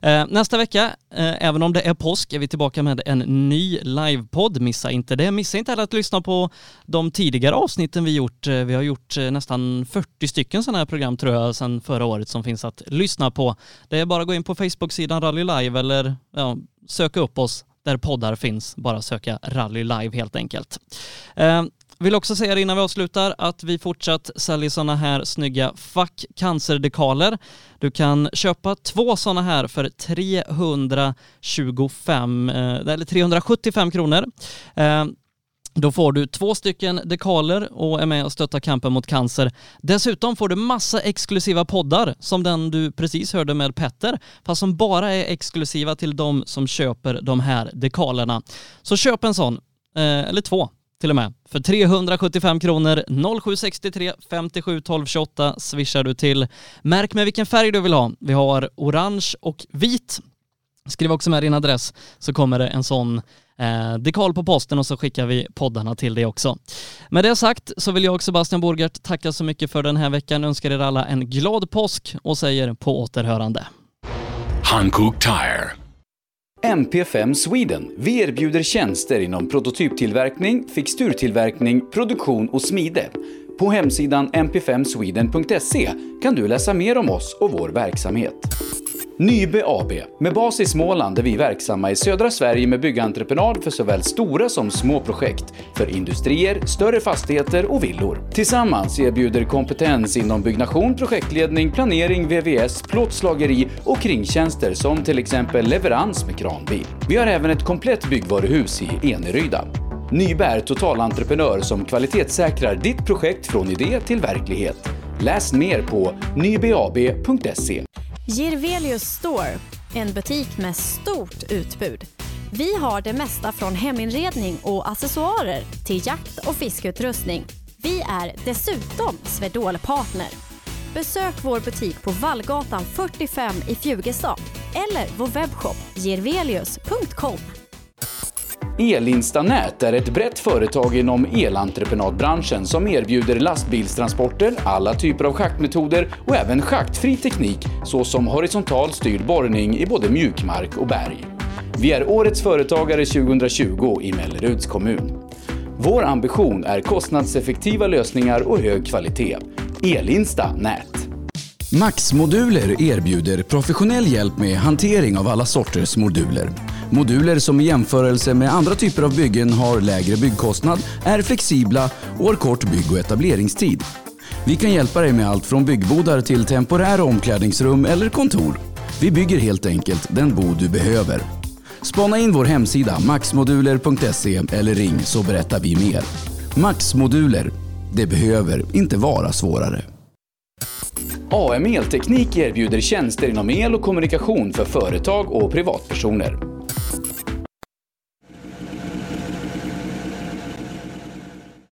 Eh, nästa vecka, eh, även om det är påsk, är vi tillbaka med en ny livepodd. Missa inte det. Missa inte heller att lyssna på de tidigare avsnitten vi gjort. Eh, Vi har gjort eh, nästan 40 stycken sådana här program tror jag sedan förra året som finns att lyssna på. Det är bara att gå in på Facebook-sidan Rally Live eller ja, söka upp oss där poddar finns. Bara söka Rally Live helt enkelt. Eh, vill också säga innan vi avslutar att vi fortsatt säljer sådana här snygga Fuck Cancerdekaler. Du kan köpa två sådana här för 325 eh, eller 375 kronor. Då får du två stycken dekaler och är med och stöttar kampen mot cancer. Dessutom får du massa exklusiva poddar som den du precis hörde med Petter, fast som bara är exklusiva till de som köper de här dekalerna. Så köp en sån, eh, eller två till och med, för 375 kronor 0763 57 12 28 swishar du till. Märk med vilken färg du vill ha. Vi har orange och vit. Skriv också med din adress så kommer det en sån eh, dekal på posten och så skickar vi poddarna till dig också. Med det sagt så vill jag och Sebastian Borgert tacka så mycket för den här veckan, önskar er alla en glad påsk och säger på återhörande. Hankook Tire. MP5 Sweden. Vi erbjuder tjänster inom prototyptillverkning, fixturtillverkning, produktion och smide. På hemsidan mp5sweden.se kan du läsa mer om oss och vår verksamhet. Nybe AB, med bas i Småland är vi verksamma i södra Sverige med byggentreprenad för såväl stora som små projekt, för industrier, större fastigheter och villor. Tillsammans erbjuder kompetens inom byggnation, projektledning, planering, VVS, plåtslageri och kringtjänster som till exempel leverans med kranbil. Vi har även ett komplett byggvaruhus i Eneryda. Nybe är totalentreprenör som kvalitetssäkrar ditt projekt från idé till verklighet. Läs mer på nybab.se. Girvelius Store, en butik med stort utbud. Vi har det mesta från heminredning och accessoarer till jakt och fiskeutrustning. Vi är dessutom Swedol-partner. Besök vår butik på Vallgatan 45 i Fjugestad eller vår webbshop girvelius.com. Elinstanät är ett brett företag inom elentreprenadbranschen som erbjuder lastbilstransporter, alla typer av schaktmetoder och även schaktfri teknik såsom horisontal styrd borrning i både mjukmark och berg. Vi är Årets Företagare 2020 i Melleruds kommun. Vår ambition är kostnadseffektiva lösningar och hög kvalitet. Elinsta Nät. Max-moduler erbjuder professionell hjälp med hantering av alla sorters moduler. Moduler som i jämförelse med andra typer av byggen har lägre byggkostnad, är flexibla och har kort bygg och etableringstid. Vi kan hjälpa dig med allt från byggbodar till temporära omklädningsrum eller kontor. Vi bygger helt enkelt den bod du behöver. Spana in vår hemsida maxmoduler.se eller ring så berättar vi mer. Max-moduler. Det behöver inte vara svårare. AM Elteknik erbjuder tjänster inom el och kommunikation för företag och privatpersoner.